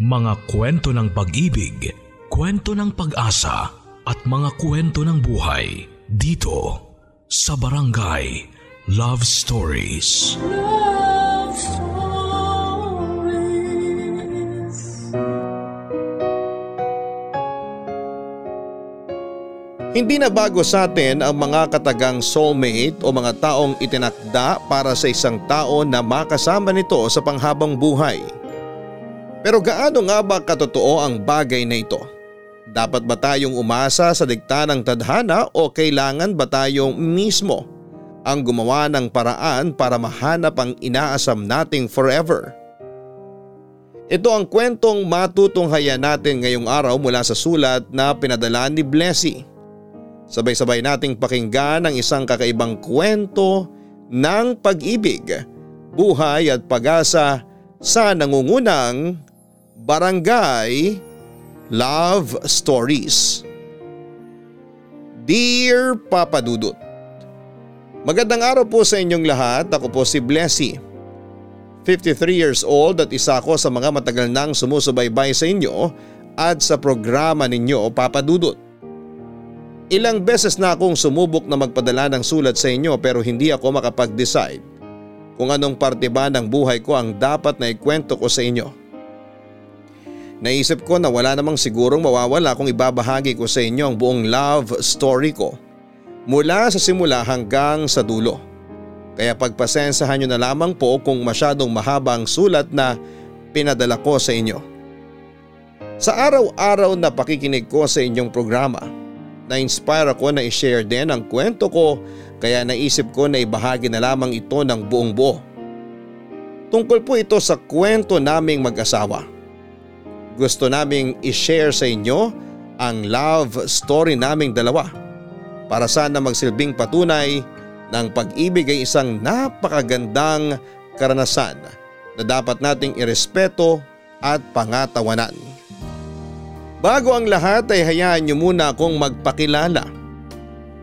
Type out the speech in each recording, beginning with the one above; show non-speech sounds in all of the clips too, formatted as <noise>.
Mga kwento ng pag-ibig, kwento ng pag-asa at mga kwento ng buhay dito sa Barangay Love Stories. Love Stories. Hindi na bago sa atin ang mga katagang soulmate o mga taong itinakda para sa isang tao na makasama nito sa panghabang buhay. Pero gaano nga ba katotoo ang bagay na ito? Dapat ba tayong umasa sa dikta ng tadhana o kailangan ba tayong mismo ang gumawa ng paraan para mahanap ang inaasam nating forever? Ito ang kwentong matutunghayan natin ngayong araw mula sa sulat na pinadala ni Blessy. Sabay-sabay nating pakinggan ang isang kakaibang kwento ng pag-ibig, buhay at pag-asa sa nangungunang Barangay Love Stories. Dear Papa Dudut, Magandang araw po sa inyong lahat. Ako po si Blessy. 53 years old at isa ko sa mga matagal nang sumusubaybay sa inyo at sa programa ninyo Papa Dudut. Ilang beses na akong sumubok na magpadala ng sulat sa inyo pero hindi ako makapag-decide kung anong parte ba ng buhay ko ang dapat na ikwento ko sa inyo. Naisip ko na wala namang sigurong mawawala kung ibabahagi ko sa inyo ang buong love story ko mula sa simula hanggang sa dulo. Kaya pagpasensahan nyo na lamang po kung masyadong mahaba ang sulat na pinadala ko sa inyo. Sa araw-araw na pakikinig ko sa inyong programa, na-inspire ako na i-share din ang kwento ko kaya naisip ko na ibahagi na lamang ito ng buong buo. Tungkol po ito sa kwento naming mag-asawa. Gusto naming i-share sa inyo ang love story naming dalawa para sana magsilbing patunay ng pag-ibig ay isang napakagandang karanasan na dapat nating irespeto at pangatawanan. Bago ang lahat ay hayaan niyo muna akong magpakilala.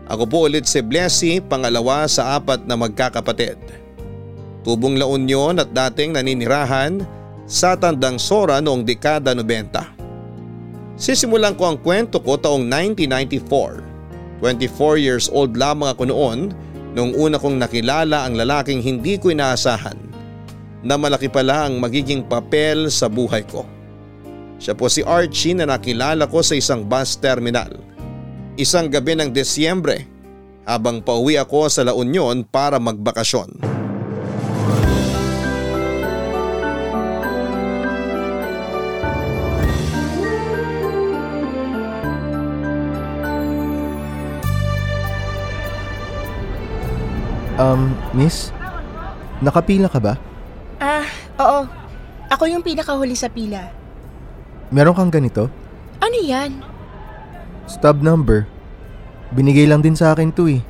Ako po ulit si Blessy, pangalawa sa apat na magkakapatid. Tubong La Union at dating naninirahan sa Tandang Sora noong dekada 90. Sisimulan ko ang kwento ko taong 1994. 24 years old lamang ako noon nung una kong nakilala ang lalaking hindi ko inaasahan na malaki pala ang magiging papel sa buhay ko. Siya po si Archie na nakilala ko sa isang bus terminal. Isang gabi ng Desyembre habang pauwi ako sa La Union para magbakasyon. Um, miss? Nakapila ka ba? Ah, oo. Ako yung pinakahuli sa pila. Meron kang ganito? Ano yan? Stub number. Binigay lang din sa akin to eh.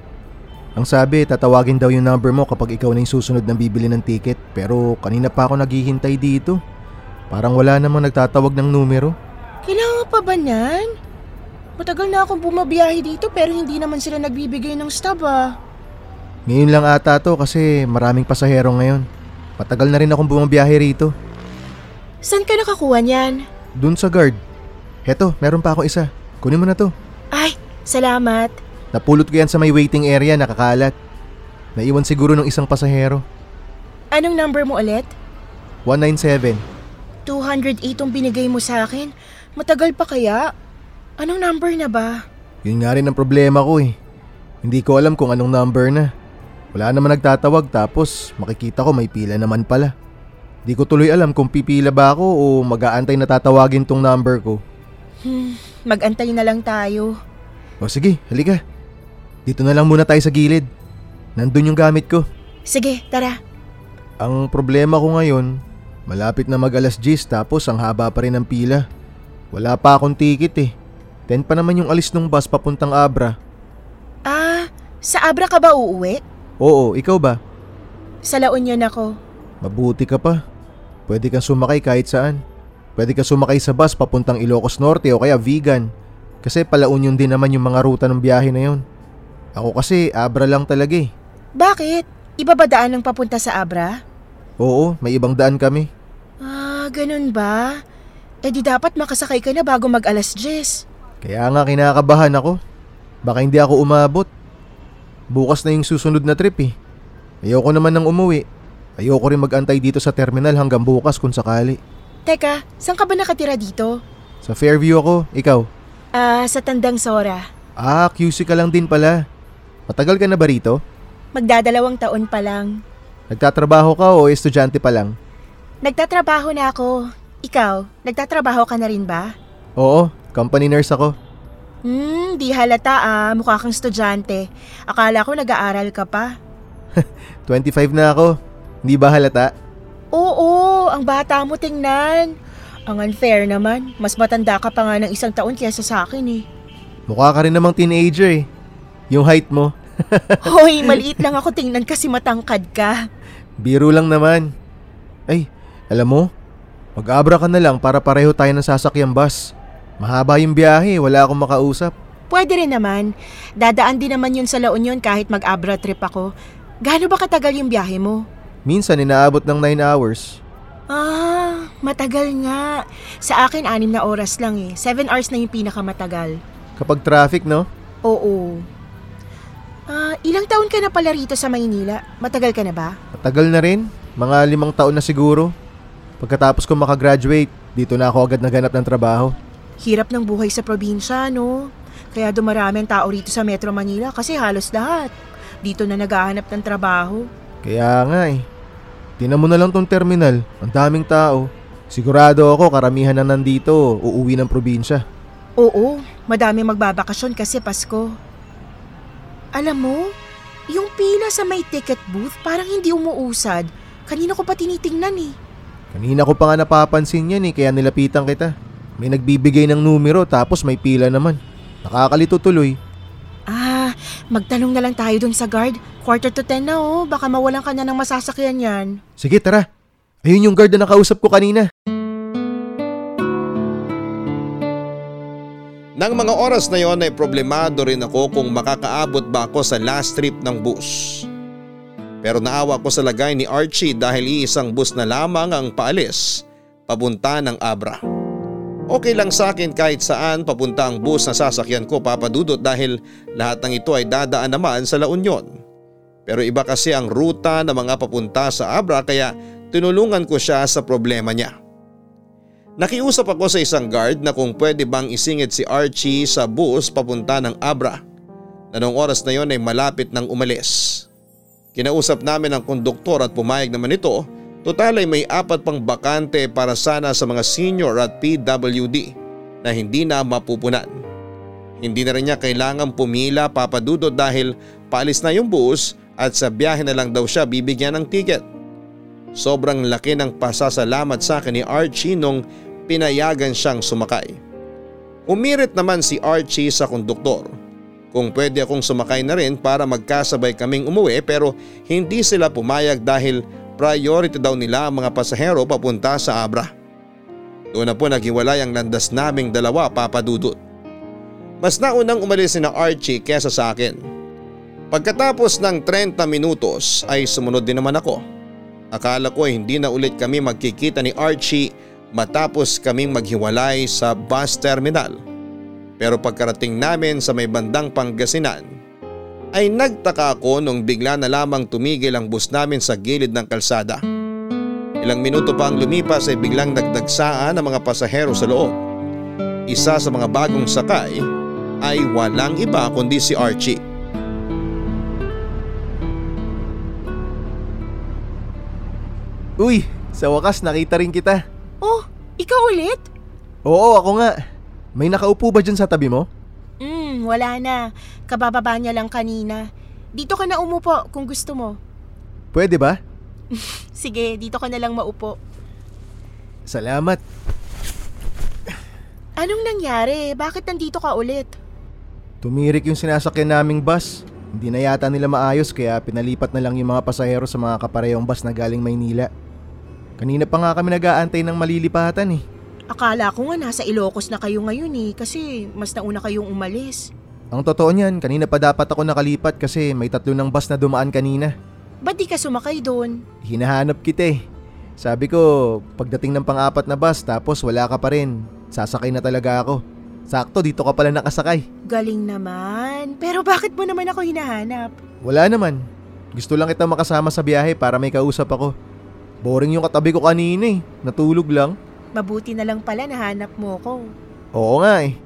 Ang sabi, tatawagin daw yung number mo kapag ikaw na yung susunod na bibili ng ticket. Pero kanina pa ako naghihintay dito. Parang wala namang nagtatawag ng numero. Kailangan pa ba niyan? Matagal na akong bumabiyahe dito pero hindi naman sila nagbibigay ng stub ah. Ngayon lang ata to kasi maraming pasahero ngayon. Matagal na rin akong bumabiyahe rito. Saan ka nakakuha niyan? Dun sa guard. Heto, meron pa ako isa. Kunin mo na to. Ay, salamat. Napulot ko yan sa may waiting area nakakalat. Naiwan siguro ng isang pasahero. Anong number mo ulit? 197. 208 ang binigay mo sa akin. Matagal pa kaya? Anong number na ba? Yun nga rin ang problema ko eh. Hindi ko alam kung anong number na. Wala naman nagtatawag tapos makikita ko may pila naman pala. Di ko tuloy alam kung pipila ba ako o mag-aantay na tatawagin tong number ko. Hmm, mag-antay na lang tayo. O sige, halika. Dito na lang muna tayo sa gilid. Nandun yung gamit ko. Sige, tara. Ang problema ko ngayon, malapit na mag alas 10 tapos ang haba pa rin ng pila. Wala pa akong ticket eh. 10 pa naman yung alis ng bus papuntang Abra. Ah, sa Abra ka ba uuwi? Oo, ikaw ba? Sa La Union ako. Mabuti ka pa. Pwede kang sumakay kahit saan. Pwede kang sumakay sa bus papuntang Ilocos Norte o kaya vegan. Kasi palaunyon din naman yung mga ruta ng biyahe na yon. Ako kasi Abra lang talaga eh. Bakit? Iba ba daan ang papunta sa Abra? Oo, may ibang daan kami. Ah, ganun ba? Eh di dapat makasakay ka na bago mag alas 10. Kaya nga kinakabahan ako. Baka hindi ako umabot. Bukas na yung susunod na trip eh. Ayoko naman nang umuwi. Ayoko rin magantay dito sa terminal hanggang bukas kung sakali. Teka, saan ka ba nakatira dito? Sa Fairview ako, ikaw. Ah, sa Tandang Sora. Ah, QC ka lang din pala. Matagal ka na ba rito? Magdadalawang taon pa lang. Nagtatrabaho ka o estudyante pa lang? Nagtatrabaho na ako. Ikaw, nagtatrabaho ka na rin ba? Oo, company nurse ako. Hmm, di halata ah, mukha kang estudyante. Akala ko nag-aaral ka pa. <laughs> 25 na ako. Hindi ba halata? Oo, ang bata mo tingnan. Ang unfair naman. Mas matanda ka pa nga ng isang taon kaysa sa akin eh. Mukha ka rin namang teenager eh. Yung height mo. <laughs> Hoy, maliit lang ako tingnan kasi matangkad ka. Biro lang naman. Ay, alam mo, mag-abra ka na lang para pareho tayo ng sasakyang bus. Mahaba yung biyahe, wala akong makausap. Pwede rin naman. Dadaan din naman yun sa La Union kahit mag-abra trip ako. Gaano ba katagal yung biyahe mo? Minsan inaabot ng 9 hours. Ah, matagal nga. Sa akin, anim na oras lang eh. Seven hours na yung pinakamatagal. Kapag traffic, no? Oo. Ah, ilang taon ka na pala rito sa Maynila? Matagal ka na ba? Matagal na rin. Mga limang taon na siguro. Pagkatapos ko makagraduate, dito na ako agad naganap ng trabaho. Hirap ng buhay sa probinsya, no? Kaya dumarami ang tao rito sa Metro Manila kasi halos lahat. Dito na naghahanap ng trabaho. Kaya nga eh. Tinan mo na lang tong terminal. Ang daming tao. Sigurado ako karamihan na nandito uuwi ng probinsya. Oo, madami magbabakasyon kasi Pasko. Alam mo, yung pila sa may ticket booth parang hindi umuusad. Kanina ko pa tinitingnan eh. Kanina ko pa nga napapansin yan eh kaya nilapitan kita. May nagbibigay ng numero tapos may pila naman. Nakakalito tuloy. Ah, magtanong na lang tayo dun sa guard. Quarter to ten na oh, baka mawalan ka na ng masasakyan yan. Sige tara. Ayun yung guard na nakausap ko kanina. Nang mga oras na yon ay problemado rin ako kung makakaabot ba ako sa last trip ng bus. Pero naawa ko sa lagay ni Archie dahil iisang bus na lamang ang paalis papunta ng Abra. Okay lang sa akin kahit saan papunta ang bus na sasakyan ko papadudot dahil lahat ng ito ay dadaan naman sa La Union. Pero iba kasi ang ruta ng mga papunta sa Abra kaya tinulungan ko siya sa problema niya. Nakiusap ako sa isang guard na kung pwede bang isingit si Archie sa bus papunta ng Abra na noong oras na yon ay malapit ng umalis. Kinausap namin ang konduktor at pumayag naman ito, total ay may apat pang bakante para sana sa mga senior at PWD na hindi na mapupunan. Hindi na rin niya kailangan pumila papadudot dahil paalis na yung bus at sa biyahe na lang daw siya bibigyan ng ticket. Sobrang laki ng pasasalamat sa akin ni Archie nung pinayagan siyang sumakay. Umirit naman si Archie sa konduktor. Kung pwede akong sumakay na rin para magkasabay kaming umuwi pero hindi sila pumayag dahil priority daw nila ang mga pasahero papunta sa Abra. Doon na po naghiwalay ang landas naming dalawa papadudot. Mas naunang umalis si na Archie kesa sa akin. Pagkatapos ng 30 minutos ay sumunod din naman ako. Akala ko ay hindi na ulit kami magkikita ni Archie matapos kaming maghiwalay sa bus terminal. Pero pagkarating namin sa may bandang Pangasinan, ay nagtaka ako nung bigla na lamang tumigil ang bus namin sa gilid ng kalsada. Ilang minuto pa ang lumipas ay biglang nagdagsaan ang mga pasahero sa loob. Isa sa mga bagong sakay ay walang iba kundi si Archie. Uy, sa wakas nakita rin kita. Oh, ikaw ulit? Oo, ako nga. May nakaupo ba dyan sa tabi mo? Wala na. Kabababa niya lang kanina. Dito ka na umupo kung gusto mo. Pwede ba? <laughs> Sige, dito ka na lang maupo. Salamat. Anong nangyari? Bakit nandito ka ulit? Tumirik yung sinasakyan naming bus. Hindi na yata nila maayos kaya pinalipat na lang yung mga pasahero sa mga kaparehong bus na galing Maynila. Kanina pa nga kami nag-aantay ng malilipatan eh. Akala ko nga nasa Ilocos na kayo ngayon eh kasi mas nauna kayong umalis. Ang totoo niyan, kanina pa dapat ako nakalipat kasi may tatlo ng bus na dumaan kanina. Ba't di ka sumakay doon? Hinahanap kita eh. Sabi ko, pagdating ng pang-apat na bus tapos wala ka pa rin, sasakay na talaga ako. Sakto, dito ka pala nakasakay. Galing naman. Pero bakit mo naman ako hinahanap? Wala naman. Gusto lang kita makasama sa biyahe para may kausap ako. Boring yung katabi ko kanina eh. Natulog lang. Mabuti na lang pala nahanap mo ko. Oo nga eh.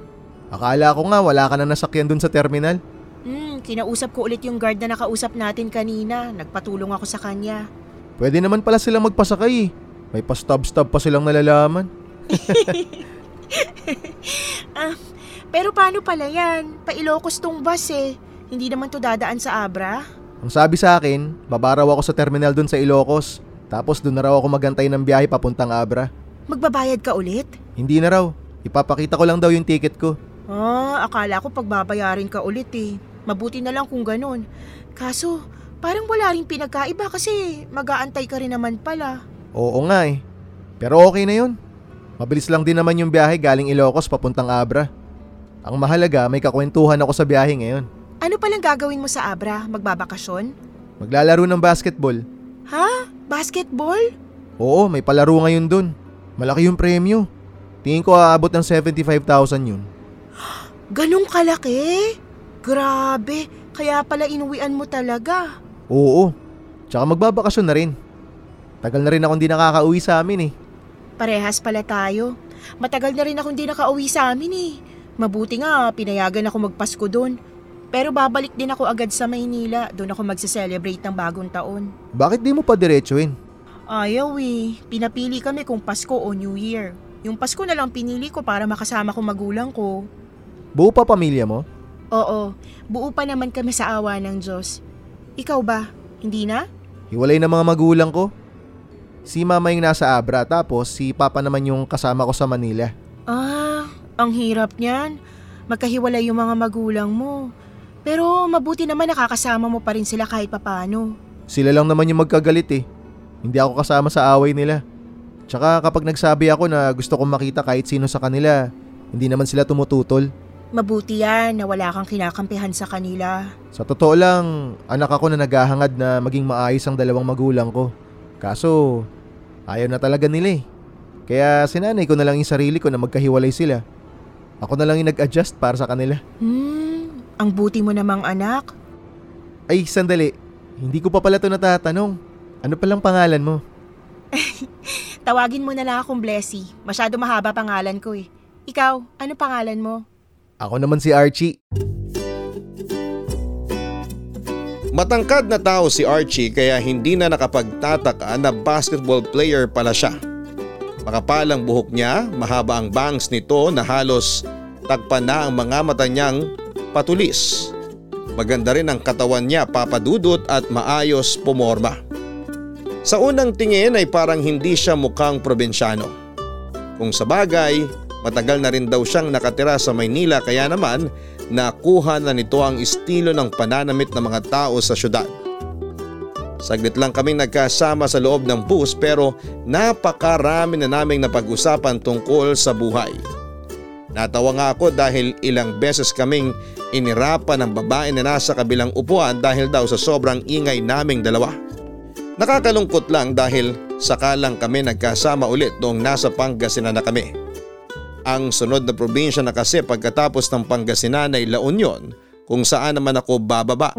Akala ko nga wala ka na nasakyan dun sa terminal. Hmm, kinausap ko ulit yung guard na nakausap natin kanina. Nagpatulong ako sa kanya. Pwede naman pala silang magpasakay eh. May pa-stop-stop pa silang nalalaman. <laughs> Pero paano pala yan? Pailokos tong bus eh. Hindi naman to dadaan sa Abra. Ang sabi sa akin, babaraw ako sa terminal dun sa Ilocos. Tapos dun na raw ako magantay ng biyahe papuntang Abra. Magbabayad ka ulit? Hindi na raw. Ipapakita ko lang daw yung ticket ko. Ah, akala ko pagbabayarin ka ulit eh. Mabuti na lang kung ganun. Kaso, parang wala rin pinagkaiba kasi mag-aantay ka rin naman pala. Oo nga eh. Pero okay na yun. Mabilis lang din naman yung biyahe galing Ilocos papuntang Abra. Ang mahalaga, may kakwentuhan ako sa biyahe ngayon. Ano palang gagawin mo sa Abra? Magbabakasyon? Maglalaro ng basketball. Ha? Basketball? Oo, may palaro ngayon dun. Malaki yung premyo. Tingin ko aabot ng 75,000 yun. <gasps> Ganong kalaki? Grabe, kaya pala inuwian mo talaga. Oo. Tsaka magbabakasyon na rin. Tagal na rin akong di nakakauwi sa amin eh. Parehas pala tayo. Matagal na rin akong di nakauwi sa amin eh. Mabuti nga, pinayagan ako magpasko doon. Pero babalik din ako agad sa Maynila. Doon ako magse-celebrate ng bagong taon. Bakit di mo pa diretsuin? Ayaw eh. Pinapili kami kung Pasko o New Year. Yung Pasko na lang pinili ko para makasama ko magulang ko. Buo pa pamilya mo? Oo, buo pa naman kami sa awa ng Diyos. Ikaw ba? Hindi na? Hiwalay na mga magulang ko. Si mama yung nasa Abra tapos si papa naman yung kasama ko sa Manila. Ah, ang hirap niyan. Magkahiwalay yung mga magulang mo. Pero mabuti naman nakakasama mo pa rin sila kahit papano. Sila lang naman yung magkagalit eh. Hindi ako kasama sa away nila. Tsaka kapag nagsabi ako na gusto kong makita kahit sino sa kanila, hindi naman sila tumututol. Mabuti yan na wala kang kinakampihan sa kanila. Sa totoo lang, anak ako na naghahangad na maging maayos ang dalawang magulang ko. Kaso, ayaw na talaga nila eh. Kaya sinanay ko na lang yung sarili ko na magkahiwalay sila. Ako na lang yung nag-adjust para sa kanila. Hmm, ang buti mo namang anak. Ay, sandali. Hindi ko pa pala ito natatanong. Ano palang pangalan mo? <laughs> Tawagin mo na lang akong Blessy. Masyado mahaba pangalan ko eh. Ikaw, ano pangalan mo? Ako naman si Archie. Matangkad na tao si Archie kaya hindi na nakapagtataka na basketball player pala siya. Makapalang buhok niya, mahaba ang bangs nito na halos tagpan na ang mga mata niyang patulis. Maganda rin ang katawan niya papadudot at maayos pumorma. Sa unang tingin ay parang hindi siya mukhang probinsyano. Kung sa bagay, matagal na rin daw siyang nakatira sa Maynila kaya naman nakuha na nito ang estilo ng pananamit ng mga tao sa syudad. Saglit lang kaming nagkasama sa loob ng bus pero napakarami na naming napag-usapan tungkol sa buhay. Natawa nga ako dahil ilang beses kaming inirapan ng babae na nasa kabilang upuan dahil daw sa sobrang ingay naming dalawa. Nakakalungkot lang dahil sakalang kami nagkasama ulit noong nasa Pangasinan na kami. Ang sunod na probinsya na kasi pagkatapos ng Pangasinan ay La Union kung saan naman ako bababa.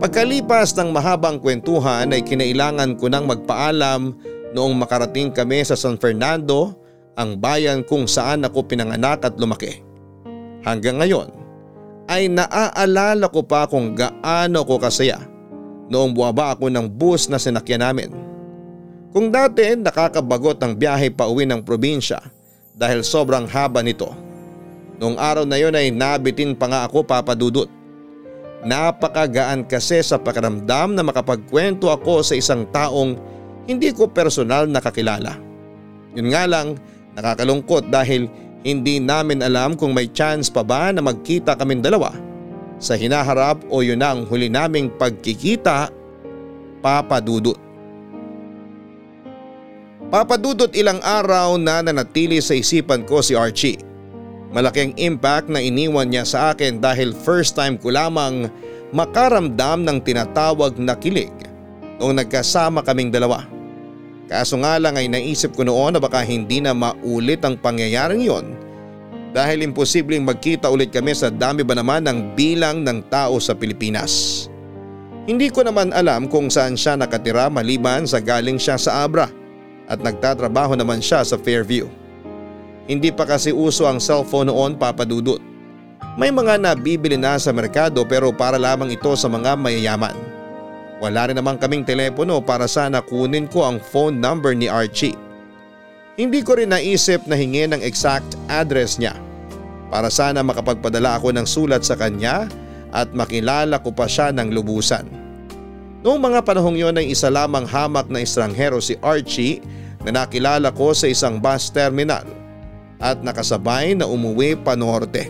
Pagkalipas ng mahabang kwentuhan ay kinailangan ko nang magpaalam noong makarating kami sa San Fernando, ang bayan kung saan ako pinanganak at lumaki. Hanggang ngayon ay naaalala ko pa kung gaano ko kasaya noong buwaba ako ng bus na sinakyan namin. Kung dati nakakabagot ang biyahe pa uwi ng probinsya dahil sobrang haba nito. Noong araw na yon ay nabitin pa nga ako papadudot. Napakagaan kasi sa pakiramdam na makapagkwento ako sa isang taong hindi ko personal nakakilala. Yun nga lang, nakakalungkot dahil hindi namin alam kung may chance pa ba na magkita kaming dalawa sa hinaharap o yun ang huli naming pagkikita, papadudot. Papadudot ilang araw na nanatili sa isipan ko si Archie. Malaking impact na iniwan niya sa akin dahil first time ko lamang makaramdam ng tinatawag na kilig noong nagkasama kaming dalawa. Kaso nga lang ay naisip ko noon na baka hindi na maulit ang pangyayaring yon dahil imposibleng magkita ulit kami sa dami ba naman ng bilang ng tao sa Pilipinas. Hindi ko naman alam kung saan siya nakatira maliban sa galing siya sa Abra at nagtatrabaho naman siya sa Fairview. Hindi pa kasi uso ang cellphone noon papadudot. May mga nabibili na sa merkado pero para lamang ito sa mga mayayaman. Wala rin naman kaming telepono para sana kunin ko ang phone number ni Archie. Hindi ko rin naisip na hingin ang exact address niya para sana makapagpadala ako ng sulat sa kanya at makilala ko pa siya ng lubusan. Noong mga panahong yon ay isa lamang hamak na estranghero si Archie na nakilala ko sa isang bus terminal at nakasabay na umuwi pa norte.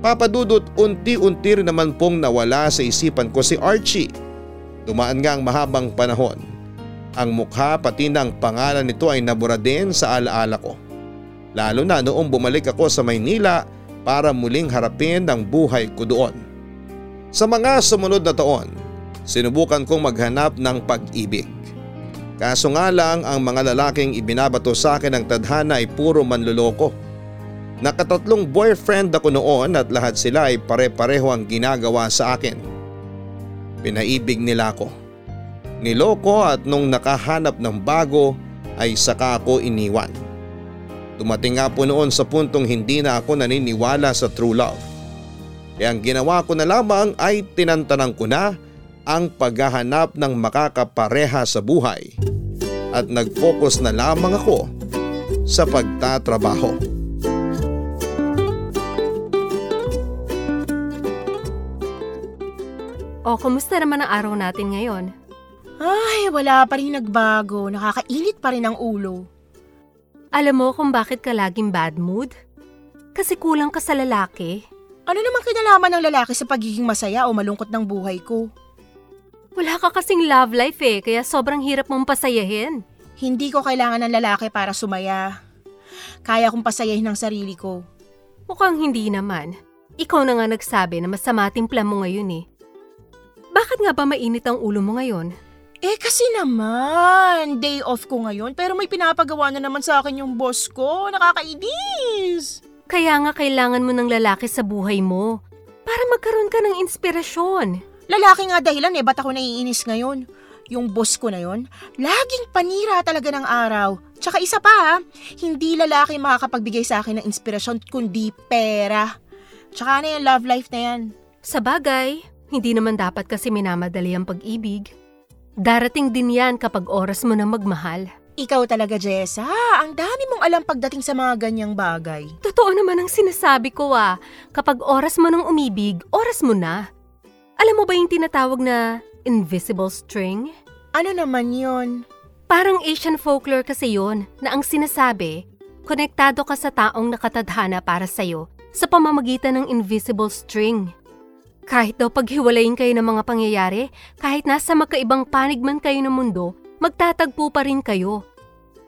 Papadudot unti-unti rin naman pong nawala sa isipan ko si Archie Dumaan nga ang mahabang panahon. Ang mukha pati ng pangalan nito ay nabura din sa alaala ko. Lalo na noong bumalik ako sa Maynila para muling harapin ang buhay ko doon. Sa mga sumunod na taon, sinubukan kong maghanap ng pag-ibig. Kaso nga lang ang mga lalaking ibinabato sa akin ng tadhana ay puro manluloko. Nakatatlong boyfriend ako noon at lahat sila ay pare-pareho ang ginagawa sa akin. Pinaibig nila ako. Niloko at nung nakahanap ng bago ay saka ako iniwan. Dumating nga po noon sa puntong hindi na ako naniniwala sa true love. Kaya ang ginawa ko na lamang ay tinantanang ko na ang paghahanap ng makakapareha sa buhay at nag-focus na lamang ako sa pagtatrabaho. O, kumusta naman ang araw natin ngayon? Ay, wala pa rin nagbago. Nakakainit pa rin ang ulo. Alam mo kung bakit ka laging bad mood? Kasi kulang ka sa lalaki. Ano naman kinalaman ng lalaki sa pagiging masaya o malungkot ng buhay ko? Wala ka kasing love life eh, kaya sobrang hirap mong pasayahin. Hindi ko kailangan ng lalaki para sumaya. Kaya kong pasayahin ang sarili ko. Mukhang hindi naman. Ikaw na nga nagsabi na masama timpla mo ngayon eh. Bakit nga ba mainit ang ulo mo ngayon? Eh kasi naman, day off ko ngayon pero may pinapagawa na naman sa akin yung boss ko. Nakakainis! Kaya nga kailangan mo ng lalaki sa buhay mo para magkaroon ka ng inspirasyon. Lalaki nga dahilan eh, ba't ako naiinis ngayon? Yung boss ko na yon, laging panira talaga ng araw. Tsaka isa pa ha, hindi lalaki makakapagbigay sa akin ng inspirasyon kundi pera. Tsaka na yung love life na yan. Sa bagay, hindi naman dapat kasi minamadali ang pag-ibig. Darating din yan kapag oras mo na magmahal. Ikaw talaga, Jessa. Ang dami mong alam pagdating sa mga ganyang bagay. Totoo naman ang sinasabi ko ah. Kapag oras mo nang umibig, oras mo na. Alam mo ba yung tinatawag na invisible string? Ano naman yon? Parang Asian folklore kasi yon na ang sinasabi, konektado ka sa taong nakatadhana para sa'yo sa pamamagitan ng invisible string. Kahit daw paghiwalayin kayo ng mga pangyayari, kahit nasa magkaibang panig man kayo ng mundo, magtatagpo pa rin kayo.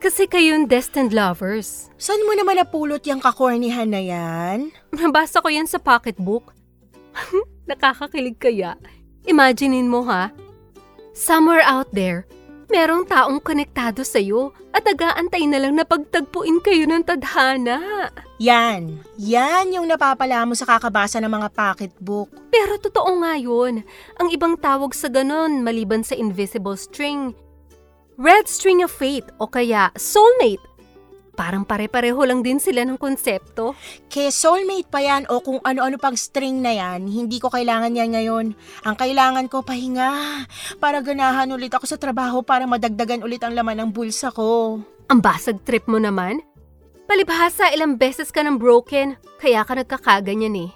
Kasi kayong destined lovers. Saan mo naman napulot yung kakornihan na yan? <laughs> Nabasa ko yan sa pocketbook. <laughs> Nakakakilig kaya. Imaginein mo ha. Somewhere out there, merong taong konektado sa'yo at nag-aantay na lang na pagtagpuin kayo ng tadhana. Yan. Yan yung napapala mo sa kakabasa ng mga pocketbook. Pero totoo nga yun. Ang ibang tawag sa ganon maliban sa invisible string. Red string of fate o kaya soulmate Parang pare-pareho lang din sila ng konsepto. Kaya soulmate pa yan o kung ano-ano pang string na yan, hindi ko kailangan yan ngayon. Ang kailangan ko pahinga para ganahan ulit ako sa trabaho para madagdagan ulit ang laman ng bulsa ko. Ang basag trip mo naman? Palibhasa ilang beses ka ng broken, kaya ka nagkakaganyan eh.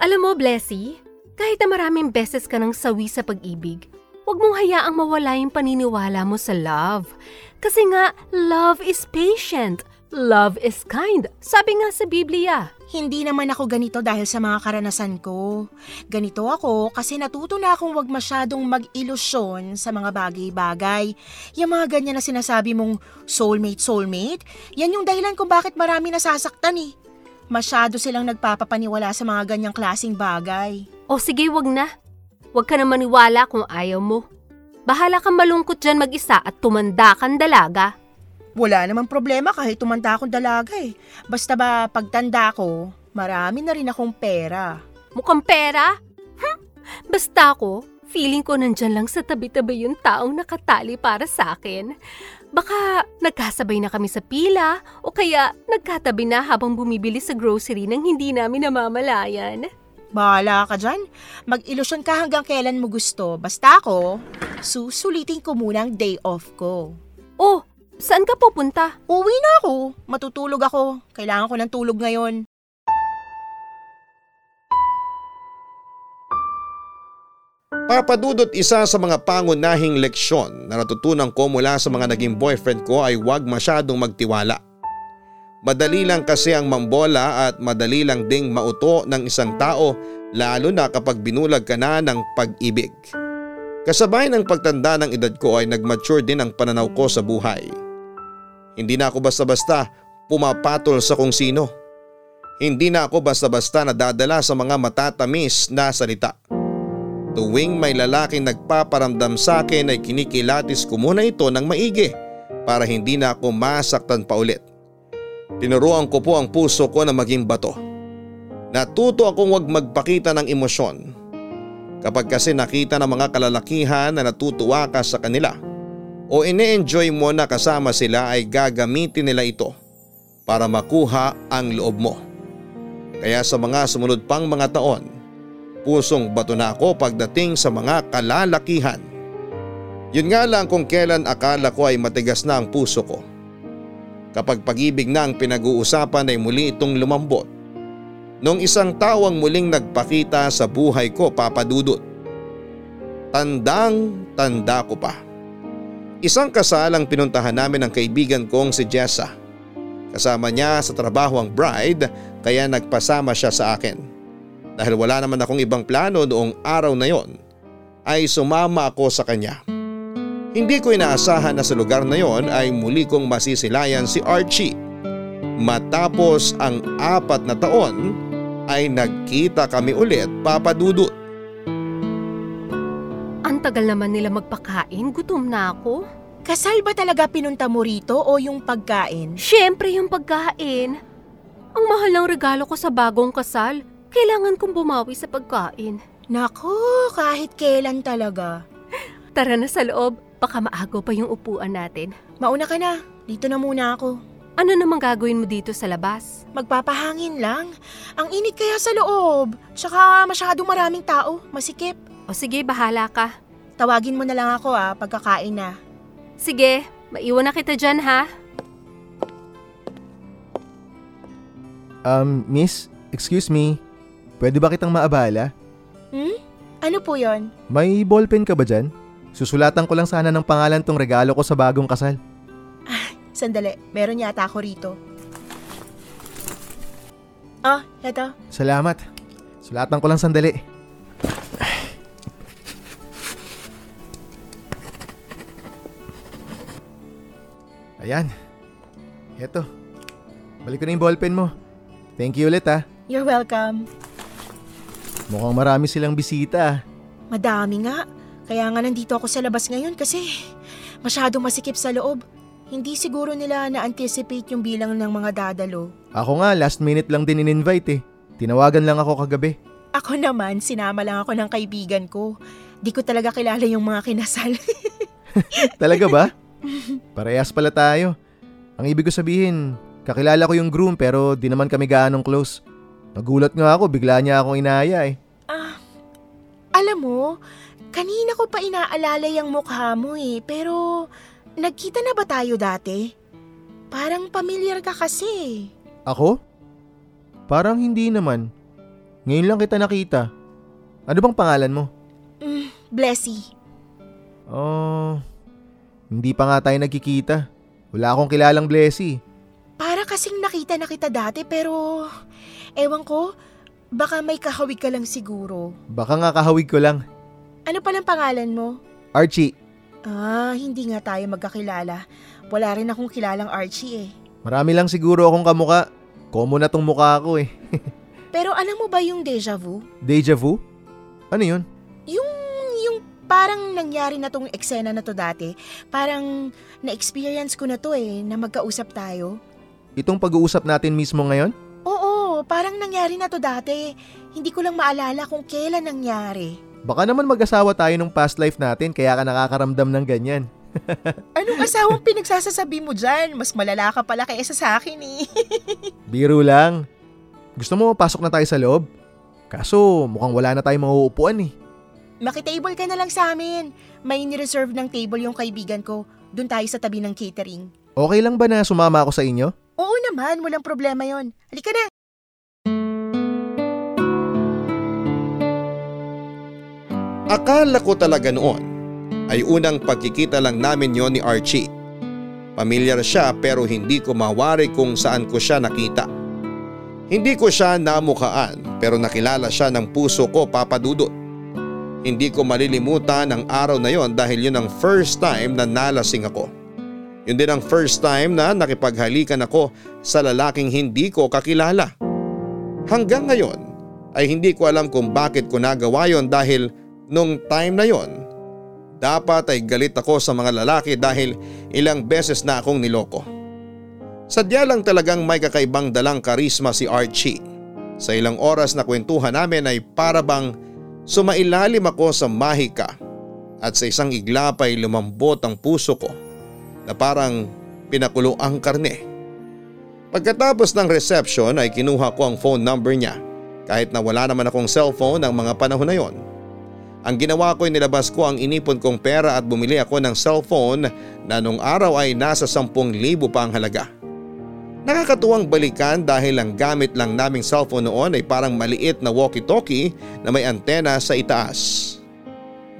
Alam mo, Blessy, kahit na maraming beses ka nang sawi sa pag-ibig, huwag mong hayaang mawala yung paniniwala mo sa love. Kasi nga, love is patient. Love is kind. Sabi nga sa Biblia. Hindi naman ako ganito dahil sa mga karanasan ko. Ganito ako kasi natuto na akong wag masyadong mag-ilusyon sa mga bagay-bagay. Yung mga ganyan na sinasabi mong soulmate, soulmate, yan yung dahilan kung bakit marami nasasaktan eh. Masyado silang nagpapapaniwala sa mga ganyang klasing bagay. O sige, wag na. Wag ka na maniwala kung ayaw mo. Bahala kang malungkot dyan mag-isa at tumanda kang dalaga. Wala namang problema kahit tumanda akong dalaga eh. Basta ba pagtanda ko, marami na rin akong pera. Mukhang pera? Hm, Basta ako, feeling ko nandyan lang sa tabi-tabi yung taong nakatali para sa akin. Baka nagkasabay na kami sa pila o kaya nagkatabi na habang bumibili sa grocery nang hindi namin namamalayan. Bahala ka dyan. Mag-ilusyon ka hanggang kailan mo gusto. Basta ako, susulitin ko muna ang day off ko. Oh, saan ka pupunta? Uwi na ako. Matutulog ako. Kailangan ko ng tulog ngayon. Papadudot isa sa mga pangunahing leksyon na natutunan ko mula sa mga naging boyfriend ko ay huwag masyadong magtiwala. Madali lang kasi ang mambola at madali lang ding mauto ng isang tao lalo na kapag binulag ka na ng pag-ibig. Kasabay ng pagtanda ng edad ko ay nagmature din ang pananaw ko sa buhay. Hindi na ako basta-basta pumapatol sa kung sino. Hindi na ako basta-basta nadadala sa mga matatamis na salita. Tuwing may lalaking nagpaparamdam sa akin ay kinikilatis ko muna ito ng maigi para hindi na ako masaktan pa ulit. Tinuruan ko po ang puso ko na maging bato. Natuto akong wag magpakita ng emosyon. Kapag kasi nakita ng mga kalalakihan na natutuwa ka sa kanila o ine-enjoy mo na kasama sila ay gagamitin nila ito para makuha ang loob mo. Kaya sa mga sumunod pang mga taon, pusong bato na ako pagdating sa mga kalalakihan. Yun nga lang kung kailan akala ko ay matigas na ang puso ko. Kapag pag-ibig na ang pinag-uusapan ay muli itong lumambot. Nung isang tawang muling nagpakita sa buhay ko papadudot. Tandang tanda ko pa. Isang kasal ang pinuntahan namin ng kaibigan kong si Jessa. Kasama niya sa trabaho ang bride kaya nagpasama siya sa akin. Dahil wala naman akong ibang plano noong araw na yon ay sumama ako sa kanya. Hindi ko inaasahan na sa lugar na yon ay muli kong masisilayan si Archie. Matapos ang apat na taon ay nagkita kami ulit papadudot. Ang tagal naman nila magpakain, gutom na ako. Kasal ba talaga pinunta mo rito o yung pagkain? Siyempre yung pagkain. Ang mahal ng regalo ko sa bagong kasal. Kailangan kong bumawi sa pagkain. Nako, kahit kailan talaga. Tara na sa loob, baka maago pa yung upuan natin. Mauna ka na, dito na muna ako. Ano namang gagawin mo dito sa labas? Magpapahangin lang. Ang init kaya sa loob. Tsaka masyadong maraming tao, masikip. O sige, bahala ka. Tawagin mo na lang ako ah, pagkakain na. Sige, maiwan na kita dyan ha. Um, miss, excuse me. Pwede ba kitang maabala? Hmm? Ano po yon? May ballpen ka ba dyan? Susulatan ko lang sana ng pangalan tong regalo ko sa bagong kasal. Sandali, meron yata ako rito. Ah, eto. Salamat. Sulatan ko lang sandali. Ayan. Eto. Balik ko na yung ballpen mo. Thank you ulit ah. You're welcome. Mukhang marami silang bisita ah. Madami nga. Kaya nga nandito ako sa labas ngayon kasi masyadong masikip sa loob. Hindi siguro nila na-anticipate yung bilang ng mga dadalo. Ako nga, last minute lang din in-invite eh. Tinawagan lang ako kagabi. Ako naman, sinama lang ako ng kaibigan ko. Di ko talaga kilala yung mga kinasal. <laughs> Talaga ba? Parehas pala tayo. Ang ibig ko sabihin, kakilala ko yung groom pero di naman kami gaanong close. Nagulat nga ako, bigla niya akong inaya eh. ah, alam mo, kanina ko pa inaalala yung mukha mo eh. Pero, nagkita na ba tayo dati? Parang pamilyar ka kasi. Ako? Parang hindi naman. Ngayon lang kita nakita. Ano bang pangalan mo? Mm, Blessy. Oh, hindi pa nga tayo nagkikita. Wala akong kilalang Blessy. Para kasing nakita na kita dati pero ewan ko, baka may kahawig ka lang siguro. Baka nga kahawig ko lang. Ano palang pangalan mo? Archie, Ah, hindi nga tayo magkakilala. Wala rin akong kilalang Archie eh. marami lang siguro akong kamuka. Common na tong mukha ko eh. <laughs> Pero alam mo ba yung deja vu? Deja vu? Ano yun? Yung, yung parang nangyari na tong eksena na to dati. Parang na-experience ko na to eh, na magkausap tayo. Itong pag-uusap natin mismo ngayon? Oo, parang nangyari na to dati. Hindi ko lang maalala kung kailan nangyari. Baka naman mag-asawa tayo nung past life natin kaya ka nakakaramdam ng ganyan. <laughs> Anong asawang pinagsasasabi mo dyan? Mas malala ka pala kaysa sa akin eh. <laughs> Biro lang. Gusto mo pasok na tayo sa loob? Kaso mukhang wala na tayong mauupuan eh. Makitable ka na lang sa amin. May nireserve ng table yung kaibigan ko. Doon tayo sa tabi ng catering. Okay lang ba na sumama ako sa inyo? Oo naman, walang problema yon. Halika na. Akala ko talaga noon ay unang pagkikita lang namin yon ni Archie. Pamilyar siya pero hindi ko mawari kung saan ko siya nakita. Hindi ko siya namukaan pero nakilala siya ng puso ko papadudot. Hindi ko malilimutan ang araw na yon dahil yun ang first time na nalasing ako. Yun din ang first time na nakipaghalikan ako sa lalaking hindi ko kakilala. Hanggang ngayon ay hindi ko alam kung bakit ko nagawa yon dahil nung time na yon dapat ay galit ako sa mga lalaki dahil ilang beses na akong niloko. Sadya lang talagang may kakaibang dalang karisma si Archie. Sa ilang oras na kwentuhan namin ay para bang sumailalim ako sa mahika at sa isang iglap ay lumambot ang puso ko na parang pinakulo ang karne. Pagkatapos ng reception ay kinuha ko ang phone number niya kahit na wala naman akong cellphone ang mga panahon na yon. Ang ginawa ko ay nilabas ko ang inipon kong pera at bumili ako ng cellphone na nung araw ay nasa 10,000 pa ang halaga. Nakakatuwang balikan dahil ang gamit lang naming cellphone noon ay parang maliit na walkie-talkie na may antena sa itaas.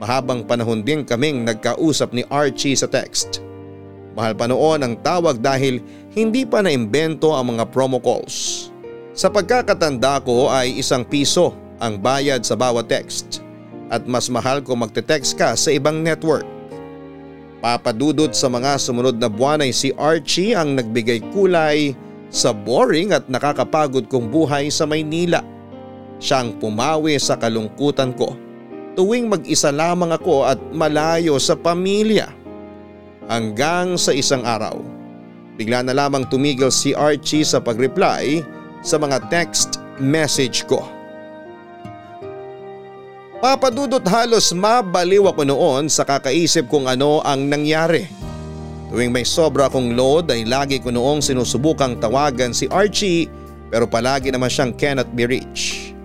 Mahabang panahon din kaming nagkausap ni Archie sa text. Mahal pa noon ang tawag dahil hindi pa naimbento ang mga promo calls. Sa pagkakatanda ko ay isang piso ang bayad sa bawat text at mas mahal kung magte-text ka sa ibang network. Papadudod sa mga sumunod na buwan ay si Archie ang nagbigay kulay sa boring at nakakapagod kong buhay sa Maynila. Siya ang pumawi sa kalungkutan ko tuwing mag-isa lamang ako at malayo sa pamilya. Hanggang sa isang araw, bigla na lamang tumigil si Archie sa pag-reply sa mga text message ko. Papadudot halos mabaliw ako noon sa kakaisip kung ano ang nangyari. Tuwing may sobra akong load ay lagi ko noong sinusubukang tawagan si Archie pero palagi naman siyang cannot be reached.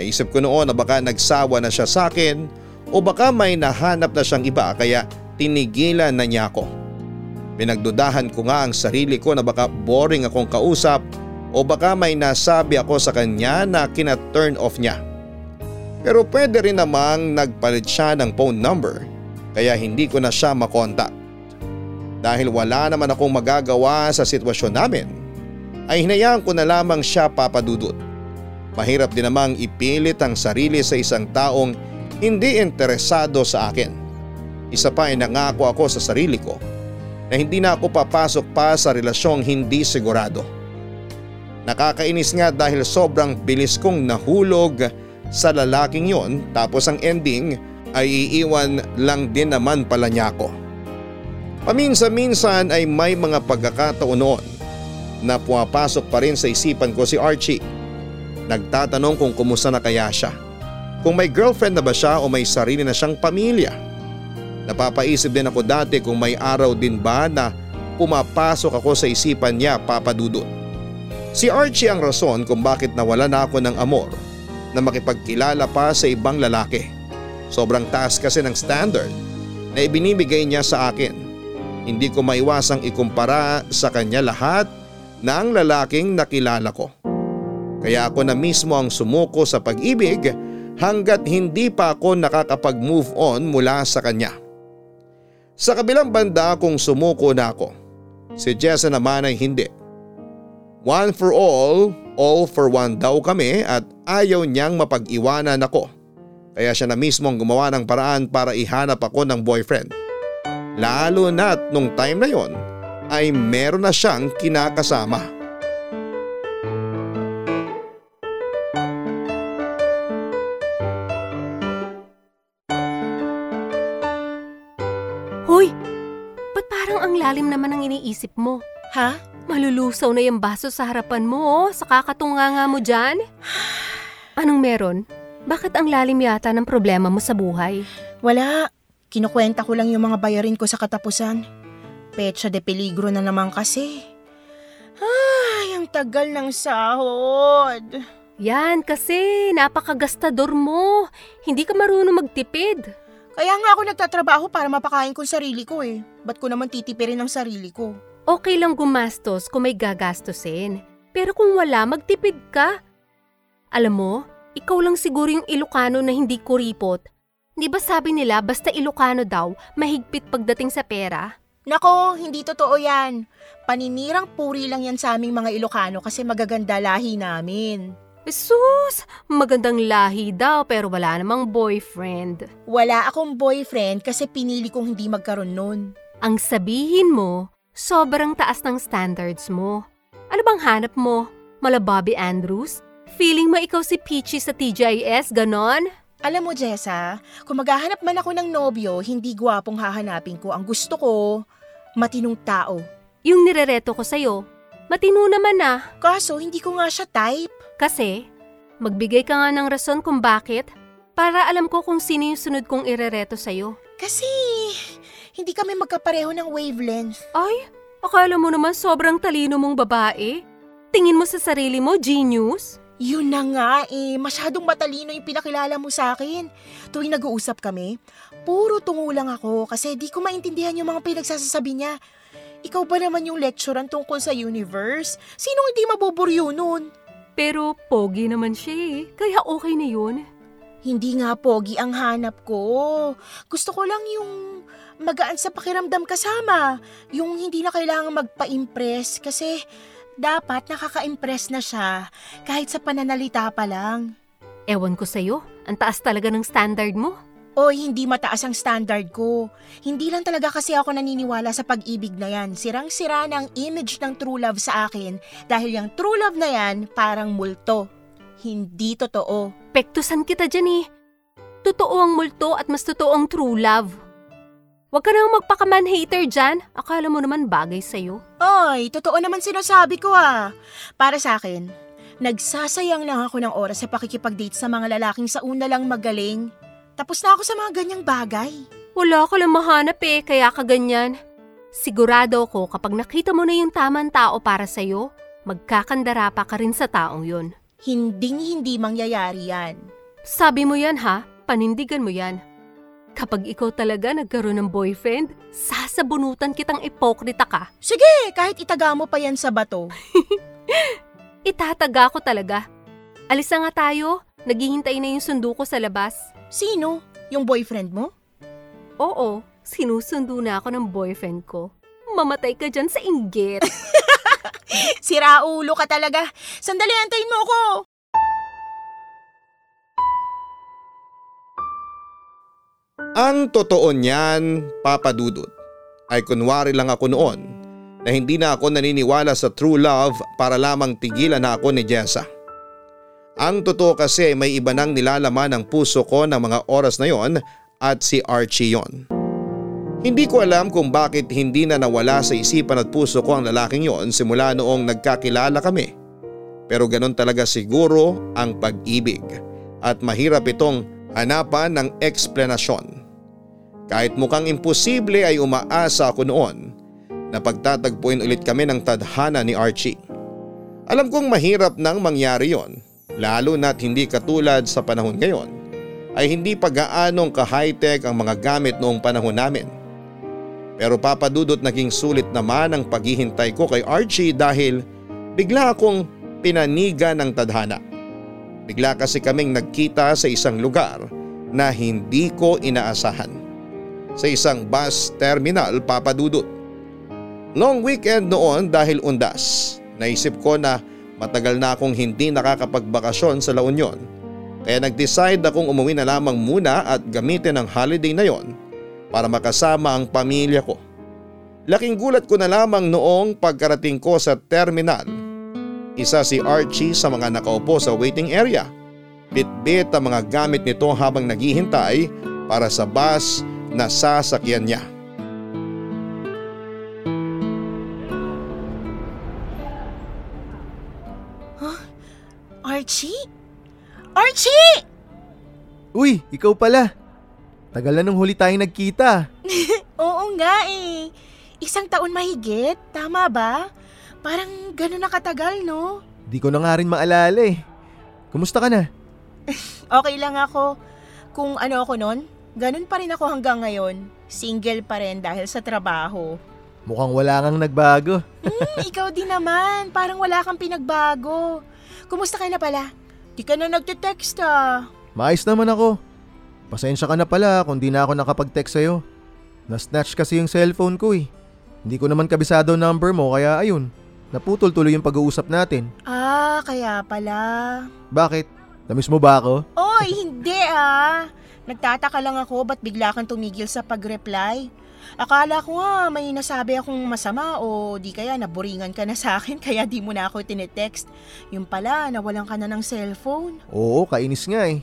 Naisip ko noon na baka nagsawa na siya sa akin o baka may nahanap na siyang iba kaya tinigilan na niya ako. Pinagdudahan ko nga ang sarili ko na baka boring akong kausap o baka may nasabi ako sa kanya na kina-turn off niya. Pero pwede rin namang nagpalit siya ng phone number kaya hindi ko na siya makontak. Dahil wala naman akong magagawa sa sitwasyon namin ay hinayaan ko na lamang siya papadudot. Mahirap din namang ipilit ang sarili sa isang taong hindi interesado sa akin. Isa pa ay nangako ako sa sarili ko na hindi na ako papasok pa sa relasyong hindi sigurado. Nakakainis nga dahil sobrang bilis kong nahulog sa lalaking yon tapos ang ending ay iiwan lang din naman pala niya ako. Paminsan-minsan ay may mga pagkakataon noon na pumapasok pa rin sa isipan ko si Archie. Nagtatanong kung kumusta na kaya siya. Kung may girlfriend na ba siya o may sarili na siyang pamilya. Napapaisip din ako dati kung may araw din ba na pumapasok ako sa isipan niya papadudot. Si Archie ang rason kung bakit nawala na ako ng amor na makipagkilala pa sa ibang lalaki. Sobrang taas kasi ng standard na ibinibigay niya sa akin. Hindi ko maiwasang ikumpara sa kanya lahat ng lalaking nakilala ko. Kaya ako na mismo ang sumuko sa pag-ibig hanggat hindi pa ako nakakapag-move on mula sa kanya. Sa kabilang banda kung sumuko na ako, si Jessa naman ay hindi. One for all, All for one daw kami at ayaw niyang mapag-iwanan ako. Kaya siya na mismo ang gumawa ng paraan para ihanap ako ng boyfriend. Lalo na't nung time na yon ay meron na siyang kinakasama. Hoy! Ba't parang ang lalim naman ang iniisip mo? Ha? Malulusaw na yung baso sa harapan mo, oh, sa kakatunganga mo dyan. Anong meron? Bakit ang lalim yata ng problema mo sa buhay? Wala. Kinukwenta ko lang yung mga bayarin ko sa katapusan. Petsa de peligro na naman kasi. Ay, ang tagal ng sahod. Yan kasi, napakagastador mo. Hindi ka marunong magtipid. Kaya nga ako nagtatrabaho para mapakain ko sarili ko eh. Ba't ko naman titipirin ang sarili ko? Okay lang gumastos kung may gagastusin. Pero kung wala, magtipid ka. Alam mo, ikaw lang siguro yung Ilocano na hindi kuripot. Di ba sabi nila basta Ilocano daw, mahigpit pagdating sa pera? Nako, hindi totoo yan. Paninirang puri lang yan sa aming mga Ilocano kasi magaganda lahi namin. Jesus! Magandang lahi daw pero wala namang boyfriend. Wala akong boyfriend kasi pinili kong hindi magkaroon nun. Ang sabihin mo, sobrang taas ng standards mo. Ano bang hanap mo? Mala Bobby Andrews? Feeling mo ikaw si Peachy sa TGIS, ganon? Alam mo, Jessa, kung maghahanap man ako ng nobyo, hindi gwapong hahanapin ko. Ang gusto ko, matinong tao. Yung nirereto ko sa'yo, matino naman na. Kaso, hindi ko nga siya type. Kasi, magbigay ka nga ng rason kung bakit para alam ko kung sino yung sunod kong irereto sa'yo. Kasi, hindi kami magkapareho ng wavelength. Ay, akala mo naman sobrang talino mong babae? Tingin mo sa sarili mo, genius? Yun na nga eh, masyadong matalino yung pinakilala mo sa akin. Tuwing nag-uusap kami, puro tungo lang ako kasi di ko maintindihan yung mga pinagsasasabi niya. Ikaw ba naman yung lecturer tungkol sa universe? Sinong hindi mabuburyo nun? Pero pogi naman siya eh, kaya okay na yun. Hindi nga pogi ang hanap ko. Gusto ko lang yung magaan sa pakiramdam kasama. Yung hindi na kailangang magpa-impress kasi dapat nakaka-impress na siya kahit sa pananalita pa lang. Ewan ko sa'yo, ang taas talaga ng standard mo. Oy, hindi mataas ang standard ko. Hindi lang talaga kasi ako naniniwala sa pag-ibig na yan. Sirang-sira na ang image ng true love sa akin dahil yung true love na yan parang multo. Hindi totoo. Pektusan kita dyan eh. Totoo ang multo at mas totoo ang true love. Huwag ka nang magpakaman hater dyan. Akala mo naman bagay sa'yo. Oy, totoo naman sinasabi ko ah. Para sa akin, nagsasayang lang ako ng oras sa pakikipag-date sa mga lalaking sa una lang magaling. Tapos na ako sa mga ganyang bagay. Wala ka lang mahanap eh, kaya ka ganyan. Sigurado ako kapag nakita mo na yung tamang tao para sa'yo, magkakandara pa ka rin sa taong yun. Hinding hindi mangyayari yan. Sabi mo yan ha, panindigan mo yan. Kapag ikaw talaga nagkaroon ng boyfriend, sasabunutan kitang ipokrita ka. Sige, kahit itaga mo pa yan sa bato. <laughs> Itataga ko talaga. Alis na nga tayo, naghihintay na yung sundo ko sa labas. Sino? Yung boyfriend mo? Oo, sinusundo na ako ng boyfriend ko. Mamatay ka dyan sa inggit. <laughs> Sira ulo ka talaga. Sandali, antayin mo ako. Ang totoo niyan, Papa Dudut, ay kunwari lang ako noon na hindi na ako naniniwala sa true love para lamang tigilan na ako ni Jessa. Ang totoo kasi may iba nang nilalaman ang puso ko ng mga oras na yon at si Archie yon. Hindi ko alam kung bakit hindi na nawala sa isipan at puso ko ang lalaking yon simula noong nagkakilala kami. Pero ganun talaga siguro ang pag-ibig at mahirap itong hanapan ng eksplanasyon. Kahit mukhang imposible ay umaasa ako noon na pagtatagpuin ulit kami ng tadhana ni Archie. Alam kong mahirap nang mangyari yon, lalo na't hindi katulad sa panahon ngayon ay hindi pa gaanong ka-high-tech ang mga gamit noong panahon namin. Pero papadudot naging sulit naman ang paghihintay ko kay Archie dahil bigla akong pinaniga ng tadhana. Bigla kasi kaming nagkita sa isang lugar na hindi ko inaasahan. Sa isang bus terminal papadudot. Long weekend noon dahil undas. Naisip ko na matagal na akong hindi nakakapagbakasyon sa La Union. Kaya nag-decide akong umuwi na lamang muna at gamitin ang holiday na yon para makasama ang pamilya ko. Laking gulat ko na lamang noong pagkarating ko sa terminal. Isa si Archie sa mga nakaupo sa waiting area. Bitbit ang mga gamit nito habang naghihintay para sa bus na sasakyan niya. Huh? Archie? Archie! Uy, ikaw pala. Tagal na nung huli tayong nagkita. <laughs> Oo nga eh. Isang taon mahigit, tama ba? Parang gano'n na katagal, no? Di ko na nga rin maalala eh. Kumusta ka na? <laughs> Okay lang ako. Kung ano ako nun, ganun pa rin ako hanggang ngayon. Single pa rin dahil sa trabaho. Mukhang wala kang nagbago. <laughs> Hmm, ikaw din naman. Parang wala kang pinagbago. Kumusta ka na pala? Di ka na nagte-text ah. Maayos naman ako. Pasensya ka na pala kung di na ako nakapag-text sa'yo. Na-snatch kasi yung cellphone ko eh. Hindi ko naman kabisado number mo kaya ayun. Naputol tuloy yung pag-uusap natin. Ah, kaya pala. Bakit? Namiss mo ba ako? Oy, hindi ah. Nagtataka lang ako ba't bigla kang tumigil sa pag-reply. Akala ko nga may nasabi akong masama o di kaya naburingan ka na sa akin <laughs> kaya di mo na ako tinetext. Yung pala, nawalan ka na ng cellphone. Oo, kainis nga eh.